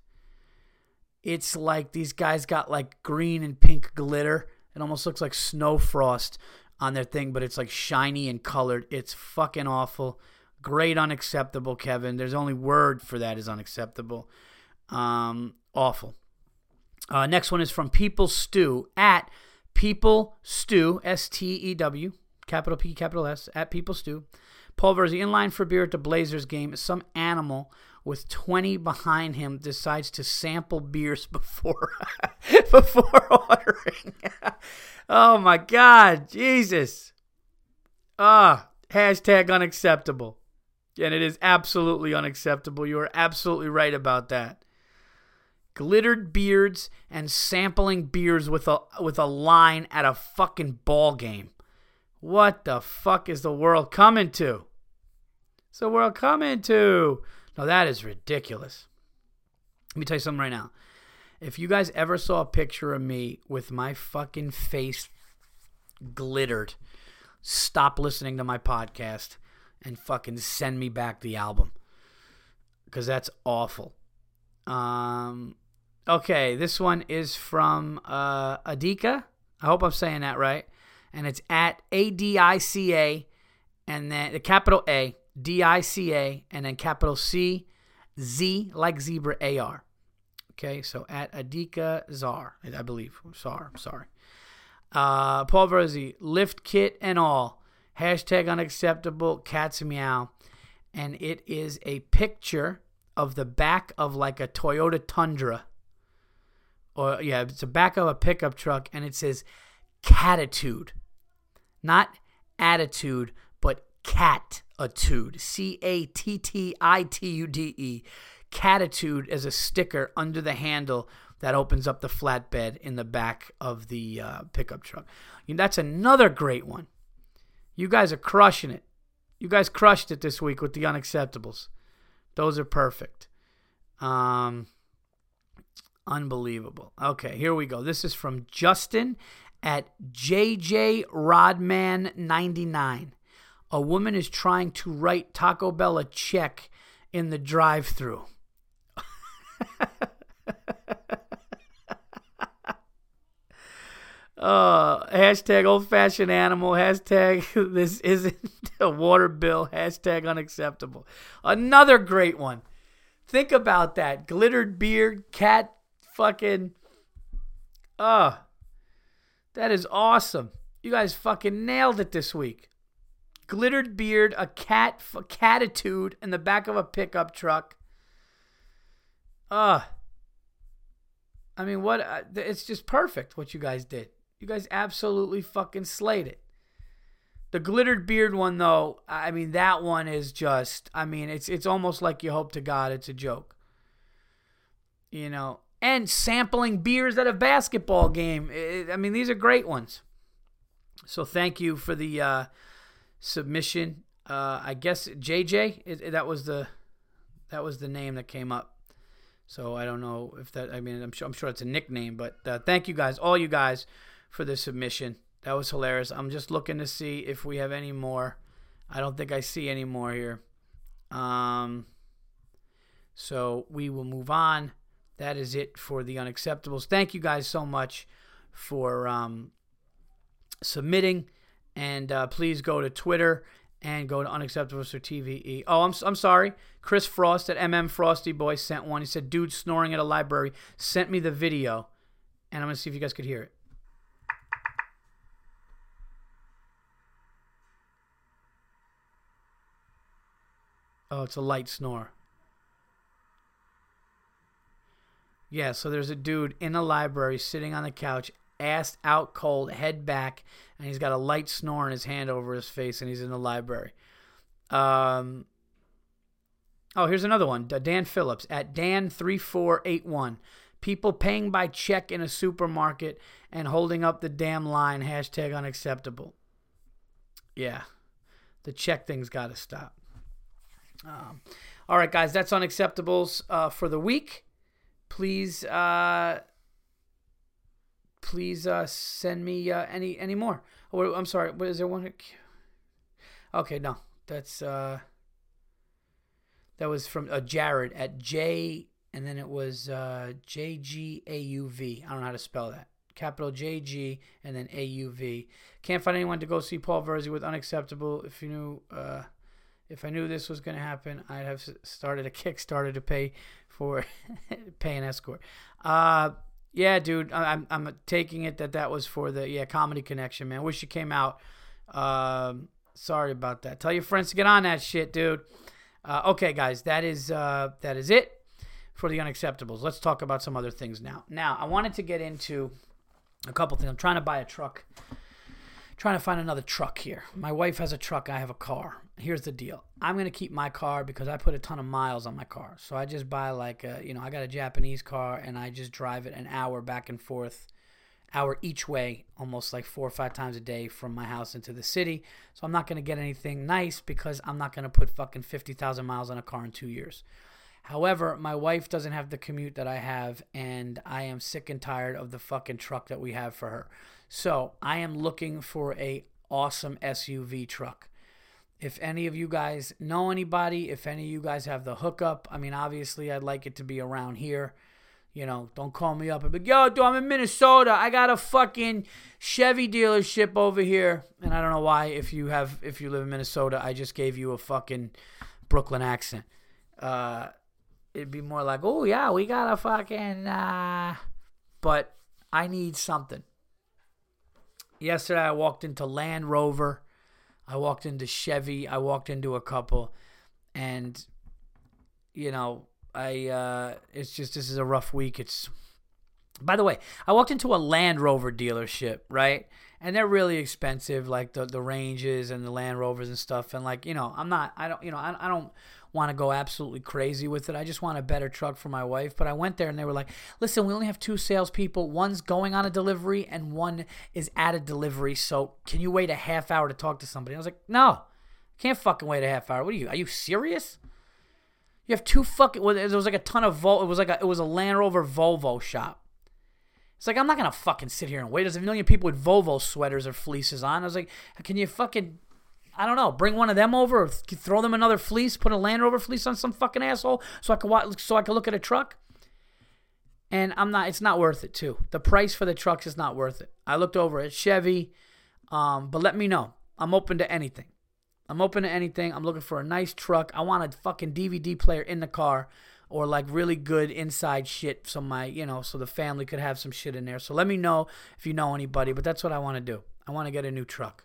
It's like these guys got like green and pink glitter. It almost looks like snow frost on their thing, but it's like shiny and colored. It's fucking awful. Great unacceptable, Kevin. There's only word for that is unacceptable. Um, awful. Uh, next one is from People Stew at People Stew S T E W capital P, capital S, at People Stew. Paul Verzi in line for beer at the Blazers game. Some animal with 20 behind him decides to sample beers before before ordering. oh my God, Jesus. Ah, hashtag unacceptable. And it is absolutely unacceptable. You are absolutely right about that. Glittered beards and sampling beers with a with a line at a fucking ball game. What the fuck is the world coming to? Is the world coming to? Now that is ridiculous. Let me tell you something right now. If you guys ever saw a picture of me with my fucking face glittered, stop listening to my podcast and fucking send me back the album. Because that's awful. Um, okay, this one is from uh, Adika. I hope I'm saying that right. And it's at A D I C A and then the capital A, D I C A, and then capital C, Z like zebra A R. Okay, so at Adika Zar, I believe. Zar, sorry. Uh, Paul Verzi, lift kit and all. Hashtag unacceptable, cats meow. And it is a picture of the back of like a Toyota Tundra. Or, yeah, it's the back of a pickup truck, and it says catitude. Not attitude, but catitude. C A T T I T U D E. Catitude is a sticker under the handle that opens up the flatbed in the back of the uh, pickup truck. That's another great one. You guys are crushing it. You guys crushed it this week with the unacceptables. Those are perfect. Um, unbelievable. Okay, here we go. This is from Justin at JJ Rodman 99. A woman is trying to write Taco Bell a check in the drive-through. Uh, hashtag old fashioned animal. Hashtag this isn't a water bill. Hashtag unacceptable. Another great one. Think about that. Glittered beard, cat fucking. Uh, that is awesome. You guys fucking nailed it this week. Glittered beard, a cat, a catitude in the back of a pickup truck. Uh, I mean, what? Uh, it's just perfect what you guys did. You guys absolutely fucking slayed it. The glittered beard one though, I mean that one is just I mean it's it's almost like you hope to God it's a joke. You know, and sampling beers at a basketball game. I mean these are great ones. So thank you for the uh, submission. Uh, I guess JJ it, that was the that was the name that came up. So I don't know if that I mean I'm sure I'm sure it's a nickname, but uh, thank you guys, all you guys for the submission. That was hilarious. I'm just looking to see if we have any more. I don't think I see any more here. Um, so we will move on. That is it for the unacceptables. Thank you guys so much for um, submitting. And uh, please go to Twitter and go to Unacceptables for TVE. Oh, I'm, I'm sorry. Chris Frost at MM Frosty Boy sent one. He said, Dude snoring at a library. Sent me the video. And I'm to see if you guys could hear it. Oh, it's a light snore. Yeah, so there's a dude in a library sitting on the couch, ass out cold, head back, and he's got a light snore in his hand over his face, and he's in the library. Um, oh, here's another one. Dan Phillips at Dan3481. People paying by check in a supermarket and holding up the damn line. Hashtag unacceptable. Yeah, the check thing's got to stop. Um, all right, guys, that's unacceptables uh, for the week. Please, uh, please uh, send me uh, any any more. Oh, I'm sorry. What is there one? Okay, no, that's uh, that was from uh, Jared at J, and then it was uh, J G A U V. I don't know how to spell that. Capital J G and then A U V. Can't find anyone to go see Paul Verzi with unacceptable. If you knew. Uh, if I knew this was going to happen, I'd have started a Kickstarter to pay for pay an escort. Uh, yeah, dude, I'm I'm taking it that that was for the yeah comedy connection, man. Wish you came out. Um, sorry about that. Tell your friends to get on that shit, dude. Uh, okay, guys, that is uh, that is it for the unacceptables. Let's talk about some other things now. Now, I wanted to get into a couple things. I'm trying to buy a truck. Trying to find another truck here. My wife has a truck. I have a car. Here's the deal. I'm gonna keep my car because I put a ton of miles on my car. So I just buy like a, you know, I got a Japanese car and I just drive it an hour back and forth hour each way, almost like four or five times a day from my house into the city. So I'm not to get anything nice because I'm not to put fucking 50,000 miles on a car in two years. However, my wife doesn't have the commute that I have, and I am sick and tired of the fucking truck that we have for her. So I am looking for a awesome SUV truck. If any of you guys know anybody, if any of you guys have the hookup, I mean, obviously, I'd like it to be around here. You know, don't call me up and be, yo, dude, I'm in Minnesota. I got a fucking Chevy dealership over here. And I don't know why, if you have, if you live in Minnesota, I just gave you a fucking Brooklyn accent. Uh, it'd be more like, oh yeah, we got a fucking. Uh... But I need something. Yesterday, I walked into Land Rover. I walked into Chevy. I walked into a couple, and you know, I uh, it's just this is a rough week. It's by the way, I walked into a Land Rover dealership, right? And they're really expensive, like the the Ranges and the Land Rovers and stuff. And like you know, I'm not, I don't, you know, I, I don't want to go absolutely crazy with it. I just want a better truck for my wife. But I went there and they were like, listen, we only have two salespeople. One's going on a delivery and one is at a delivery. So can you wait a half hour to talk to somebody? I was like, no, can't fucking wait a half hour. What are you? Are you serious? You have two fucking. Well, there was like a ton of Vol. It was like a. It was a Land Rover Volvo shop. It's like I'm not gonna fucking sit here and wait. There's a million people with Volvo sweaters or fleeces on. I was like, can you fucking I don't know, bring one of them over, throw them another fleece, put a Land Rover fleece on some fucking asshole, so I can watch, so I can look at a truck. And I'm not. It's not worth it too. The price for the trucks is not worth it. I looked over at Chevy, um, but let me know. I'm open to anything. I'm open to anything. I'm looking for a nice truck. I want a fucking DVD player in the car or like really good inside shit so my, you know, so the family could have some shit in there. So let me know if you know anybody, but that's what I want to do. I want to get a new truck.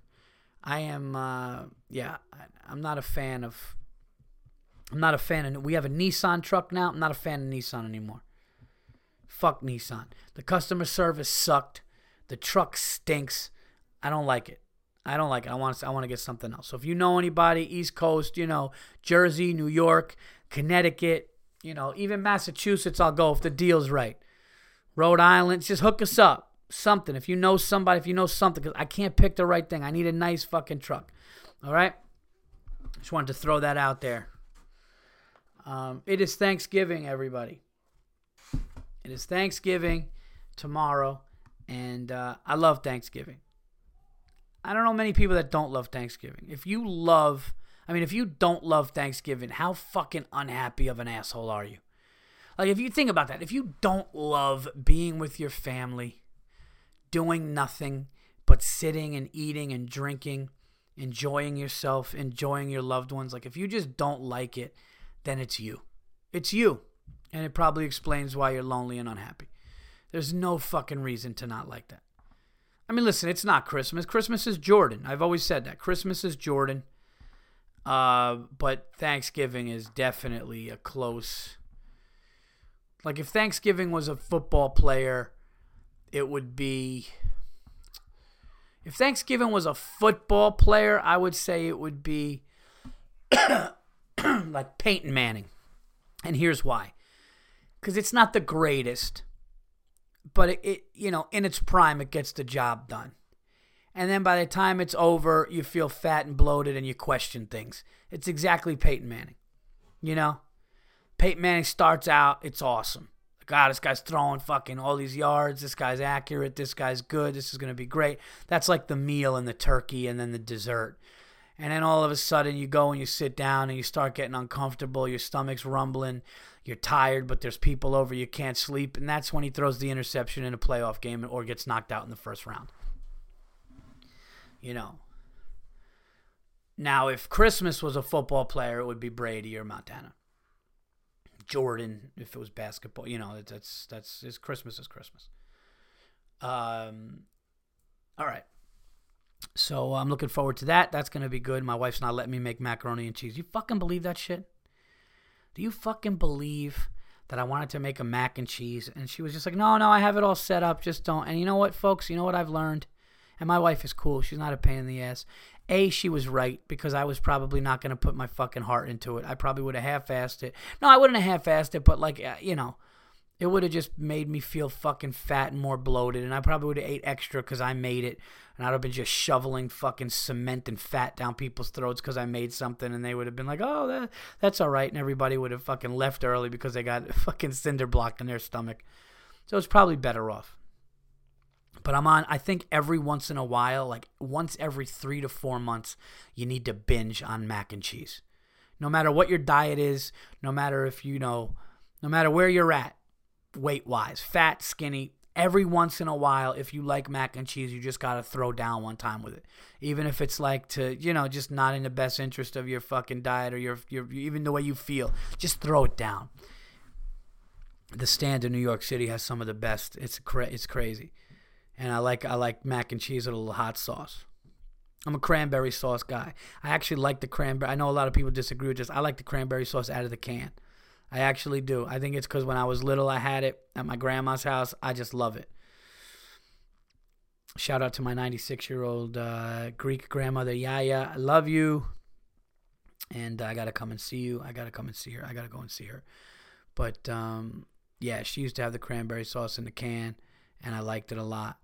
I am, uh, yeah, I'm not a fan of. I'm not a fan of. We have a Nissan truck now. I'm not a fan of Nissan anymore. Fuck Nissan. The customer service sucked. The truck stinks. I don't like it. I don't like it. I want to, I want to get something else. So if you know anybody, East Coast, you know, Jersey, New York, Connecticut, you know, even Massachusetts, I'll go if the deal's right. Rhode Island, just hook us up something. If you know somebody, if you know something, because I can't pick the right thing. I need a nice fucking truck. All right? Just wanted to throw that out there. Um, it is Thanksgiving, everybody. It is Thanksgiving tomorrow, and uh, I love Thanksgiving. I don't know many people that don't love Thanksgiving. If you love, I mean, if you don't love Thanksgiving, how fucking unhappy of an asshole are you? Like, if you think about that, if you don't love being with your family, doing nothing but sitting and eating and drinking, enjoying yourself, enjoying your loved ones. Like if you just don't like it, then it's you. It's you. And it probably explains why you're lonely and unhappy. There's no fucking reason to not like that. I mean, listen, it's not Christmas. Christmas is Jordan. I've always said that. Christmas is Jordan. Uh, but Thanksgiving is definitely a close. Like if Thanksgiving was a football player it would be if Thanksgiving was a football player, I would say it would be like Peyton Manning. And here's why. Cuz it's not the greatest, but it, it you know, in its prime it gets the job done. And then by the time it's over, you feel fat and bloated and you question things. It's exactly Peyton Manning. You know? Peyton Manning starts out, it's awesome. God, this guy's throwing fucking all these yards. This guy's accurate. This guy's good. This is going to be great. That's like the meal and the turkey and then the dessert. And then all of a sudden you go and you sit down and you start getting uncomfortable. Your stomach's rumbling. You're tired, but there's people over. You can't sleep. And that's when he throws the interception in a playoff game or gets knocked out in the first round. You know. Now, if Christmas was a football player, it would be Brady or Montana. Jordan if it was basketball. You know, that's that's his Christmas is Christmas. Um, all right. So I'm looking forward to that. That's gonna be good. My wife's not letting me make macaroni and cheese. You fucking believe that shit? Do you fucking believe that I wanted to make a mac and cheese? And she was just like, no, no, I have it all set up. Just don't. And you know what, folks? You know what I've learned? And my wife is cool. She's not a pain in the ass. A, she was right because I was probably not going to put my fucking heart into it. I probably would have half assed it. No, I wouldn't have half assed it, but like, uh, you know, it would have just made me feel fucking fat and more bloated. And I probably would have ate extra because I made it. And I'd have been just shoveling fucking cement and fat down people's throats because I made something. And they would have been like, oh, that, that's all right. And everybody would have fucking left early because they got fucking cinder blocked in their stomach. So it's probably better off. But I'm on, I think every once in a while, like once every three to four months, you need to binge on mac and cheese. No matter what your diet is, no matter if you know, no matter where you're at, weight wise, fat, skinny, every once in a while, if you like mac and cheese, you just got to throw down one time with it. Even if it's like to, you know, just not in the best interest of your fucking diet or your, your even the way you feel, just throw it down. The stand in New York City has some of the best. It's cra- it's crazy and I like I like mac and cheese with a little hot sauce. I'm a cranberry sauce guy. I actually like the cranberry. I know a lot of people disagree with this. I like the cranberry sauce out of the can. I actually do. I think it's because when I was little, I had it at my grandma's house. I just love it. Shout out to my 96 year old uh, Greek grandmother, Yaya. I love you. And I got to come and see you. I got to come and see her. I got to go and see her. But um, yeah, she used to have the cranberry sauce in the can, and I liked it a lot.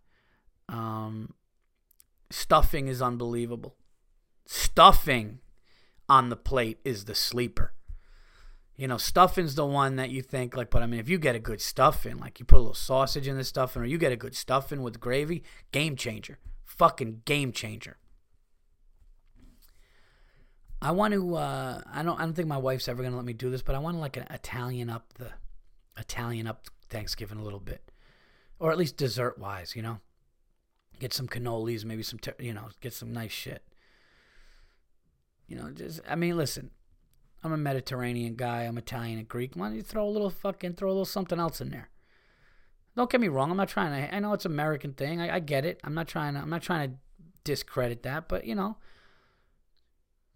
Um, stuffing is unbelievable. Stuffing on the plate is the sleeper. You know, stuffing's the one that you think like, but I mean, if you get a good stuffing, like you put a little sausage in the stuffing, or you get a good stuffing with gravy, game changer, fucking game changer. I want to. Uh, I don't. I don't think my wife's ever gonna let me do this, but I want to like an Italian up the Italian up Thanksgiving a little bit, or at least dessert wise. You know, Get some cannolis, maybe some, you know, get some nice shit. You know, just, I mean, listen, I'm a Mediterranean guy. I'm Italian and Greek. Why don't you throw a little fucking, throw a little something else in there? Don't get me wrong. I'm not trying to, I know it's American thing. I, I get it. I'm not trying to, I'm not trying to discredit that, but you know,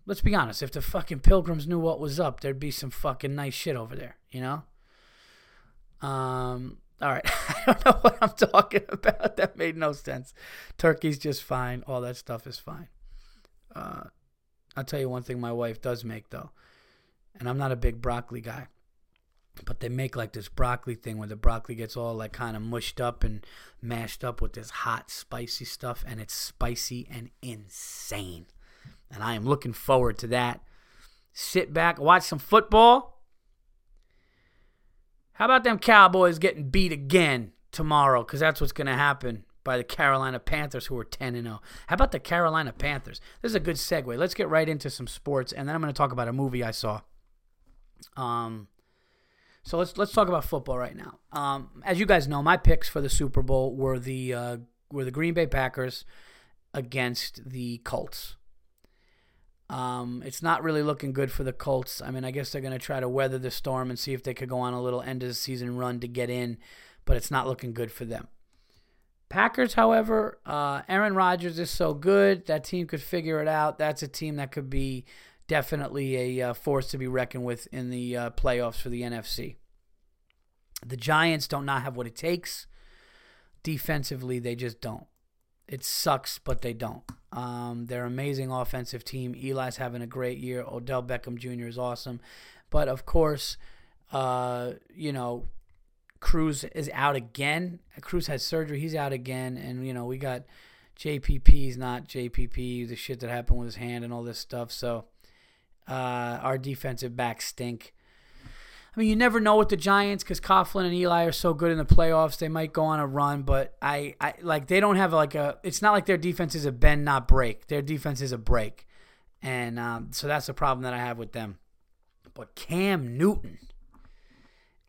let's be honest. If the fucking pilgrims knew what was up, there'd be some fucking nice shit over there, you know? Um, all right. I don't know what I'm talking about. That made no sense. Turkey's just fine. All that stuff is fine. Uh, I'll tell you one thing my wife does make, though. And I'm not a big broccoli guy. But they make like this broccoli thing where the broccoli gets all like kind of mushed up and mashed up with this hot, spicy stuff. And it's spicy and insane. And I am looking forward to that. Sit back, watch some football how about them Cowboys getting beat again tomorrow? Because that's what's going to happen by the Carolina Panthers, who are 10 and 0. How about the Carolina Panthers? This is a good segue. Let's get right into some sports, and then I'm going to talk about a movie I saw. Um, so let's let's talk about football right now. Um, as you guys know, my picks for the Super Bowl were the uh, were the Green Bay Packers against the Colts. Um, it's not really looking good for the Colts. I mean, I guess they're going to try to weather the storm and see if they could go on a little end of the season run to get in, but it's not looking good for them. Packers, however, uh, Aaron Rodgers is so good that team could figure it out. That's a team that could be definitely a uh, force to be reckoned with in the uh, playoffs for the NFC. The Giants don't not have what it takes. Defensively, they just don't. It sucks, but they don't. Um, they're amazing offensive team. Eli's having a great year. Odell Beckham Jr. is awesome. But of course, uh, you know, Cruz is out again. Cruz has surgery. He's out again. And, you know, we got JPP's not JPP, the shit that happened with his hand and all this stuff. So uh, our defensive backs stink. I mean, you never know with the Giants because Coughlin and Eli are so good in the playoffs. They might go on a run, but I, I like they don't have like a. It's not like their defense is a bend not break. Their defense is a break, and um, so that's the problem that I have with them. But Cam Newton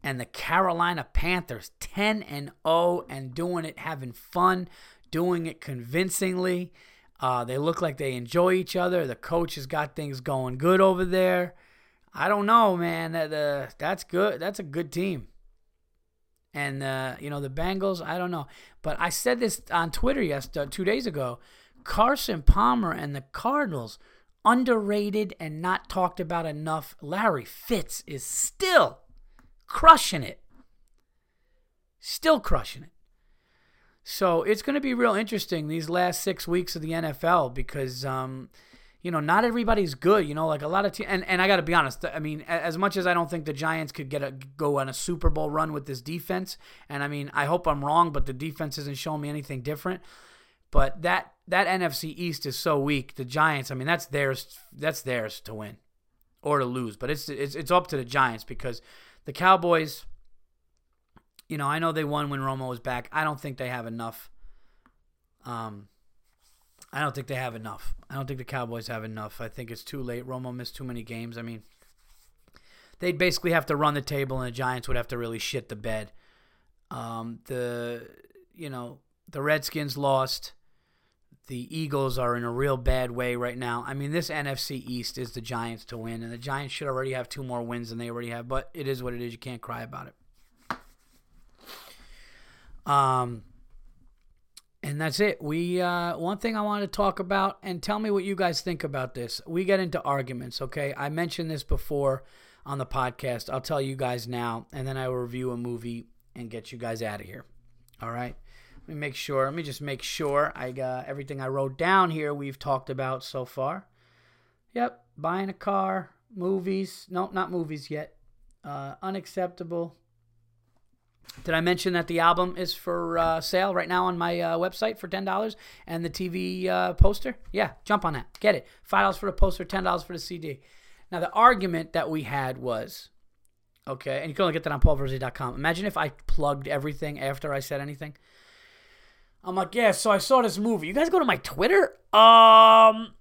and the Carolina Panthers, ten and zero, oh and doing it, having fun, doing it convincingly. Uh, they look like they enjoy each other. The coach has got things going good over there. I don't know, man. That uh, that's good. That's a good team. And uh, you know the Bengals. I don't know, but I said this on Twitter yesterday, two days ago. Carson Palmer and the Cardinals, underrated and not talked about enough. Larry Fitz is still crushing it. Still crushing it. So it's going to be real interesting these last six weeks of the NFL because, um, you know, not everybody's good. You know, like a lot of teams, and, and I got to be honest. I mean, as much as I don't think the Giants could get a go on a Super Bowl run with this defense, and I mean, I hope I'm wrong, but the defense isn't showing me anything different. But that that NFC East is so weak. The Giants, I mean, that's theirs. That's theirs to win or to lose. But it's it's it's up to the Giants because the Cowboys you know, I know they won when Romo was back. I don't think they have enough. Um, I don't think they have enough. I don't think the Cowboys have enough. I think it's too late. Romo missed too many games. I mean, they'd basically have to run the table, and the Giants would have to really shit the bed. Um, the you know the Redskins lost. The Eagles are in a real bad way right now. I mean, this NFC East is the Giants to win, and the Giants should already have two more wins than they already have. But it is what it is. You can't cry about it. Um, and that's it. We uh, one thing I want to talk about, and tell me what you guys think about this. We get into arguments, okay? I mentioned this before on the podcast. I'll tell you guys now, and then I will review a movie and get you guys out of here. All right. Let me make sure. Let me just make sure I got everything I wrote down here. We've talked about so far. Yep, buying a car, movies. No, not movies yet. Uh, unacceptable did I mention that the album is for uh, sale right now on my uh, website for ten dollars and the TV uh, poster? Yeah, jump on that, get it. Five dollars for the poster, ten dollars for the CD. Now the argument that we had was, okay, and you can only get that on paulverzi.com. Imagine if I plugged everything after I said anything. I'm like, yeah, so I saw this movie. You guys go to my Twitter? Um,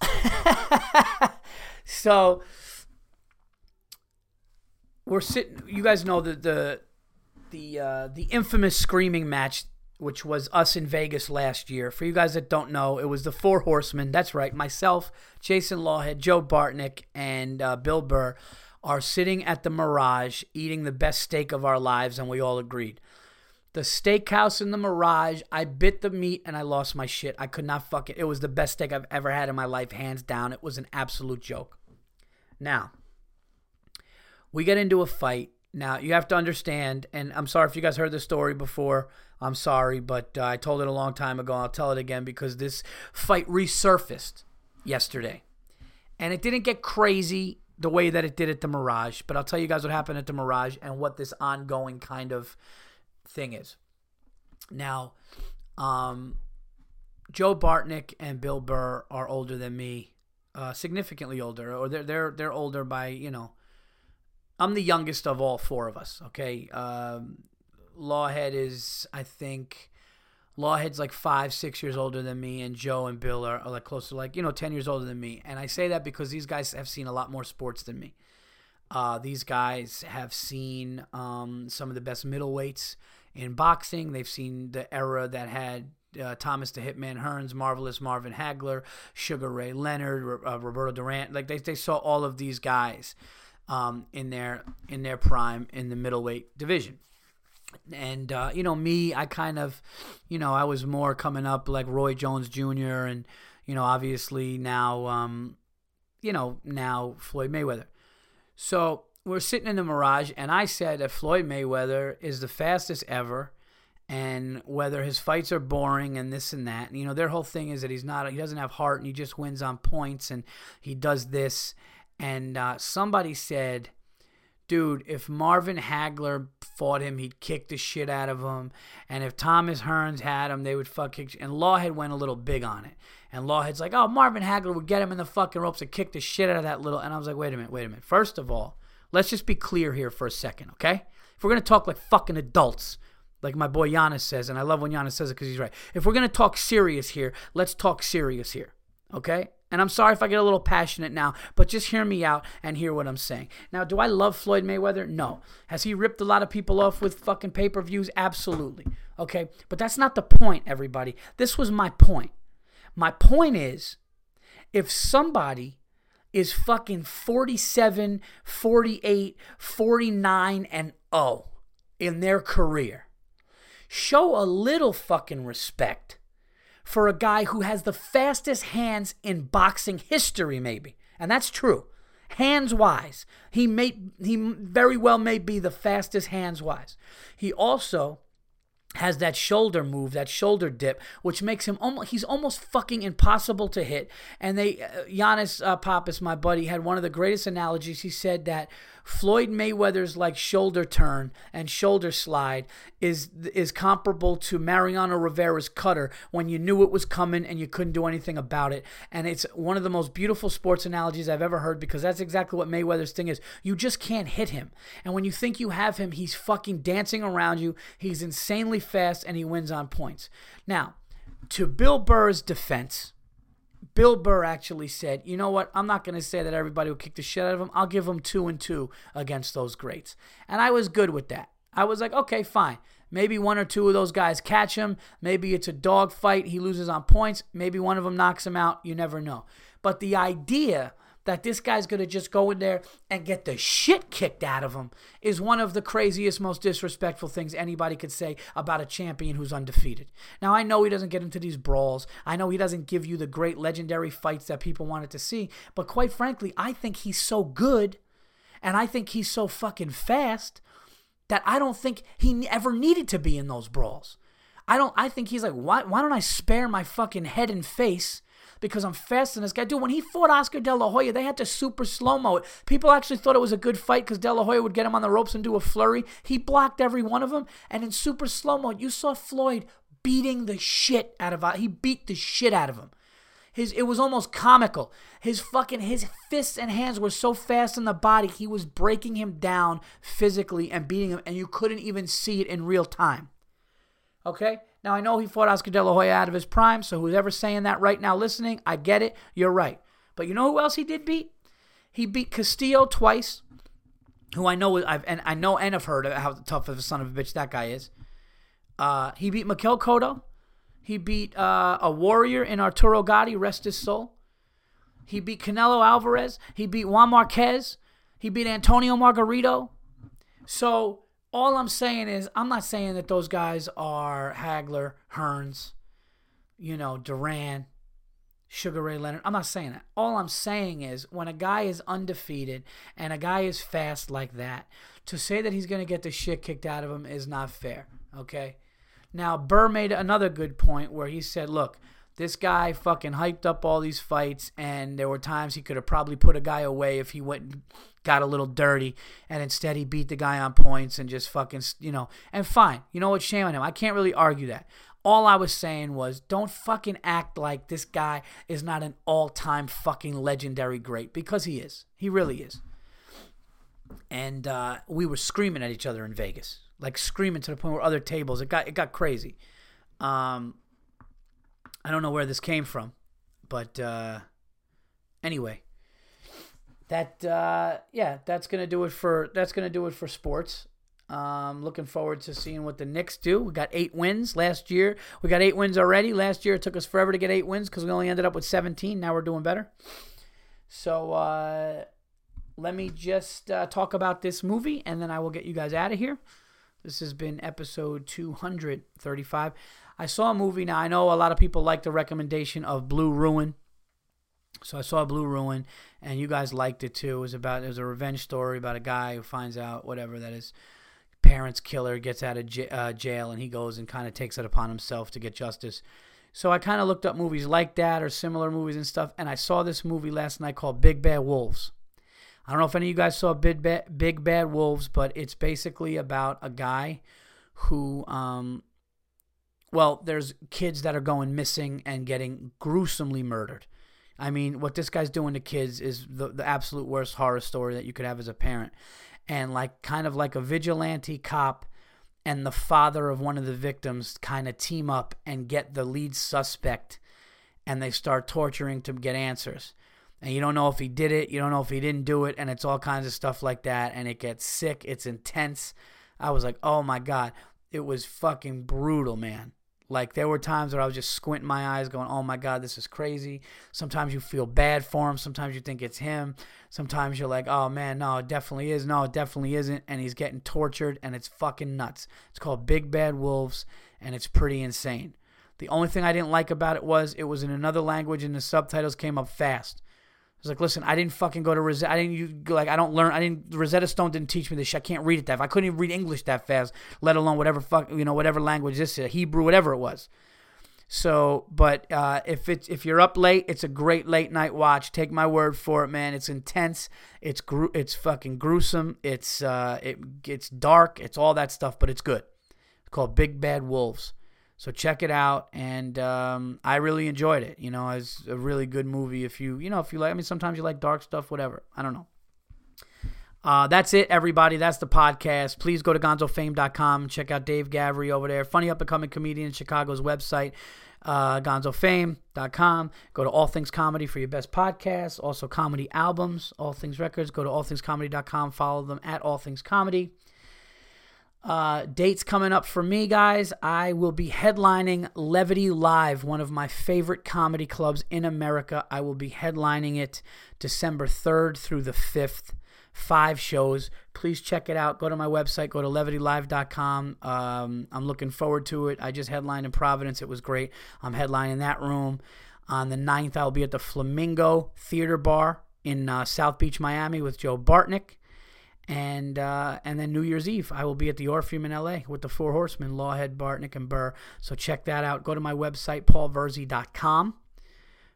so we're sitting. You guys know that the the uh, the infamous screaming match, which was us in Vegas last year. For you guys that don't know, it was the Four Horsemen. That's right, myself, Jason Lawhead, Joe Bartnick, and uh, Bill Burr are sitting at the Mirage eating the best steak of our lives, and we all agreed. The steakhouse in the Mirage, I bit the meat and I lost my shit. I could not fuck it. It was the best steak I've ever had in my life, hands down. It was an absolute joke. Now, we get into a fight now, you have to understand, and I'm sorry if you guys heard this story before. I'm sorry, but uh, I told it a long time ago. I'll tell it again because this fight resurfaced yesterday. And it didn't get crazy the way that it did at the Mirage, but I'll tell you guys what happened at the Mirage and what this ongoing kind of thing is. Now, um, Joe Bartnick and Bill Burr are older than me, uh, significantly older, or they're they're they're older by you know I'm the youngest of all four of us. Okay, um, Lawhead is I think Lawhead's like five, six years older than me, and Joe and Bill are, are like close to like you know ten years older than me. And I say that because these guys have seen a lot more sports than me. Uh, these guys have seen um, some of the best middleweights in boxing. They've seen the era that had uh, Thomas the Hitman Hearns, Marvelous Marvin Hagler, Sugar Ray Leonard, uh, Roberto Duran. Like they, they saw all of these guys um, in their in their prime in the middleweight division. And uh, you know me, I kind of, you know, I was more coming up like Roy Jones Jr. and you know obviously now, um, you know now Floyd Mayweather. So we're sitting in the Mirage, and I said that Floyd Mayweather is the fastest ever and whether his fights are boring and this and that. And, You know, their whole thing is that he's not he doesn't have heart and he just wins on points and he does this and uh, somebody said, dude, if Marvin Hagler fought him, he'd kick the shit out of him. And if Thomas Hearns had him, they would fuck kick. And Lawhead went a little big on it. And Lawhead's like, oh, Marvin Hagler would get him in the fucking ropes and kick the shit out of that little. And I was like, wait a minute, wait a minute. First of all, let's just be clear here for a second, okay? If we're to talk like fucking adults, like my boy Yannis says, and I love when Yannis says it because he's right. If we're to talk serious here, let's talk serious here, okay? And I'm sorry if I get a little passionate now, but just hear me out and hear what I'm saying. Now, do I love Floyd Mayweather? No. Has he ripped a lot of people off with fucking pay per views? Absolutely. Okay. But that's not the point, everybody. This was my point. My point is if somebody is fucking 47, 48, 49, and 0 in their career, show a little fucking respect for a guy who has the fastest hands in boxing history, maybe. And that's true. Hands wise, he may he very well may be the fastest hands wise. He also has that shoulder move, that shoulder dip, which makes him almost he's almost fucking impossible to hit. And they uh, Yannis uh, Pappas, my buddy, had one of the greatest analogies. He said that Floyd Mayweather's like shoulder turn and shoulder slide is is comparable to Mariano Rivera's cutter when you knew it was coming and you couldn't do anything about it. And it's one of the most beautiful sports analogies I've ever heard because that's exactly what Mayweather's thing is. You just can't hit him. And when you think you have him, he's fucking dancing around you. He's insanely fast and he wins on points. Now, to Bill Burr's defense, Bill Burr actually said, you know what? I'm not going to say that everybody will kick the shit out of him. I'll give him two and two against those greats. And I was good with that. I was like, okay, fine. Maybe one or two of those guys catch him. Maybe it's a dog fight. He loses on points. Maybe one of them knocks him out. You never know. But the idea that this guy's going to just go in there and get the shit kicked out of him is one of the craziest, most disrespectful things anybody could say about a champion who's undefeated. Now, I know he doesn't get into these brawls. I know he doesn't give you the great legendary fights that people wanted to see. But quite frankly, I think he's so good and I think he's so fucking fast that I don't think he ever needed to be in those brawls. I don't. I think he's like, why? Why don't I spare my fucking head and face because I'm faster than this guy. Dude, when he fought Oscar De La Hoya, they had to super slow mo it. People actually thought it was a good fight because De La Hoya would get him on the ropes and do a flurry. He blocked every one of them, and in super slow mo, you saw Floyd beating the shit out of. Him. He beat the shit out of him. His it was almost comical. His fucking his fists and hands were so fast in the body, he was breaking him down physically and beating him, and you couldn't even see it in real time. Okay? Now, I know he fought Oscar De La Hoya out of his prime, so who's ever saying that right now listening, I get it. You're right. But you know who else he did beat? He beat Castillo twice, who I know I've and I know and have heard how tough of a son of a bitch that guy is. Uh, he beat Miguel Cotto. He beat uh, a warrior in Arturo Gatti, rest his soul. He beat Canelo Alvarez. He beat Juan Marquez. He beat Antonio Margarito. So all I'm saying is, I'm not saying that those guys are Hagler, Hearns, you know, Duran, Sugar Ray Leonard. I'm not saying that. All I'm saying is, when a guy is undefeated and a guy is fast like that, to say that he's going to get the shit kicked out of him is not fair, okay? Now, Burr made another good point where he said, look, this guy fucking hyped up all these fights, and there were times he could have probably put a guy away if he went and got a little dirty, and instead he beat the guy on points and just fucking, you know, and fine. You know what? Shame on him. I can't really argue that. All I was saying was don't fucking act like this guy is not an all time fucking legendary great because he is. He really is. And uh, we were screaming at each other in Vegas, like screaming to the point where other tables, it got, it got crazy. Um, I don't know where this came from, but uh, anyway, that uh, yeah, that's gonna do it for that's gonna do it for sports. Um, looking forward to seeing what the Knicks do. We got eight wins last year. We got eight wins already. Last year it took us forever to get eight wins because we only ended up with 17. Now we're doing better. So uh, let me just uh, talk about this movie and then I will get you guys out of here. This has been episode 235. I saw a movie. Now I know a lot of people like the recommendation of Blue Ruin. So I saw Blue Ruin, and you guys liked it too. It was about it was a revenge story about a guy who finds out whatever that his parents' killer gets out of j- uh, jail, and he goes and kind of takes it upon himself to get justice. So I kind of looked up movies like that or similar movies and stuff, and I saw this movie last night called Big Bad Wolves. I don't know if any of you guys saw Big Bad, Big Bad Wolves, but it's basically about a guy who, um, well, there's kids that are going missing and getting gruesomely murdered. I mean, what this guy's doing to kids is the, the absolute worst horror story that you could have as a parent. And like kind of like a vigilante cop and the father of one of the victims kind of team up and get the lead suspect and they start torturing to get answers. And you don't know if he did it, you don't know if he didn't do it, and it's all kinds of stuff like that. And it gets sick, it's intense. I was like, oh my God, it was fucking brutal, man. Like there were times where I was just squinting my eyes, going, "Oh my God, this is crazy." Sometimes you feel bad for him. Sometimes you think it's him. Sometimes you're like, "Oh man, no, it definitely is. No, it definitely isn't." And he's getting tortured, and it's fucking nuts. It's called Big Bad Wolves, and it's pretty insane. The only thing I didn't like about it was it was in another language and the subtitles came up fast. Was like, listen, I didn't fucking go to Rosetta. I didn't like I don't learn. I didn't Rosetta Stone didn't teach me this. shit. I can't read it that. I couldn't even read English that fast, let alone whatever fuck you know whatever language this is, Hebrew, whatever it was. So, but uh, if it's if you're up late, it's a great late night watch. Take my word for it, man. It's intense. It's gru- it's fucking gruesome. It's uh, it it's dark. It's all that stuff, but it's good. It's called Big Bad Wolves. So check it out, and um, I really enjoyed it. You know, it's a really good movie. If you you know if you like, I mean, sometimes you like dark stuff, whatever. I don't know. Uh, that's it, everybody. That's the podcast. Please go to gonzofame.com check out Dave Gavry over there. Funny up and coming comedian in Chicago's website, uh, gonzofame.com. Go to All Things Comedy for your best podcasts. Also, comedy albums, All Things Records. Go to allthingscomedy.com. Follow them at All Things Comedy. Uh, dates coming up for me, guys. I will be headlining Levity Live, one of my favorite comedy clubs in America. I will be headlining it December 3rd through the 5th five shows. Please check it out. Go to my website, go to levitylive.com. Um, I'm looking forward to it. I just headlined in Providence. It was great. I'm headlining that room. On the 9th, I'll be at the Flamingo Theater Bar in uh, South Beach, Miami with Joe Bartnick. And uh, and then New Year's Eve, I will be at the Orpheum in LA with the Four Horsemen, Lawhead, Bartnick, and Burr. So check that out. Go to my website, paulvirzi.com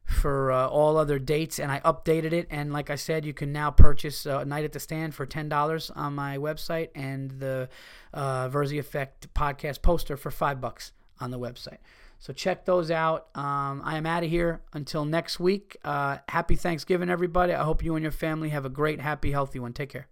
for uh, all other dates, and I updated it. And like I said, you can now purchase uh, Night at the Stand for ten dollars on my website, and the uh, Virzi Effect podcast poster for five bucks on the website. So check those out. Um, I am out of here until next week. Uh, happy Thanksgiving, everybody. I hope you and your family have a great, happy, healthy one. Take care.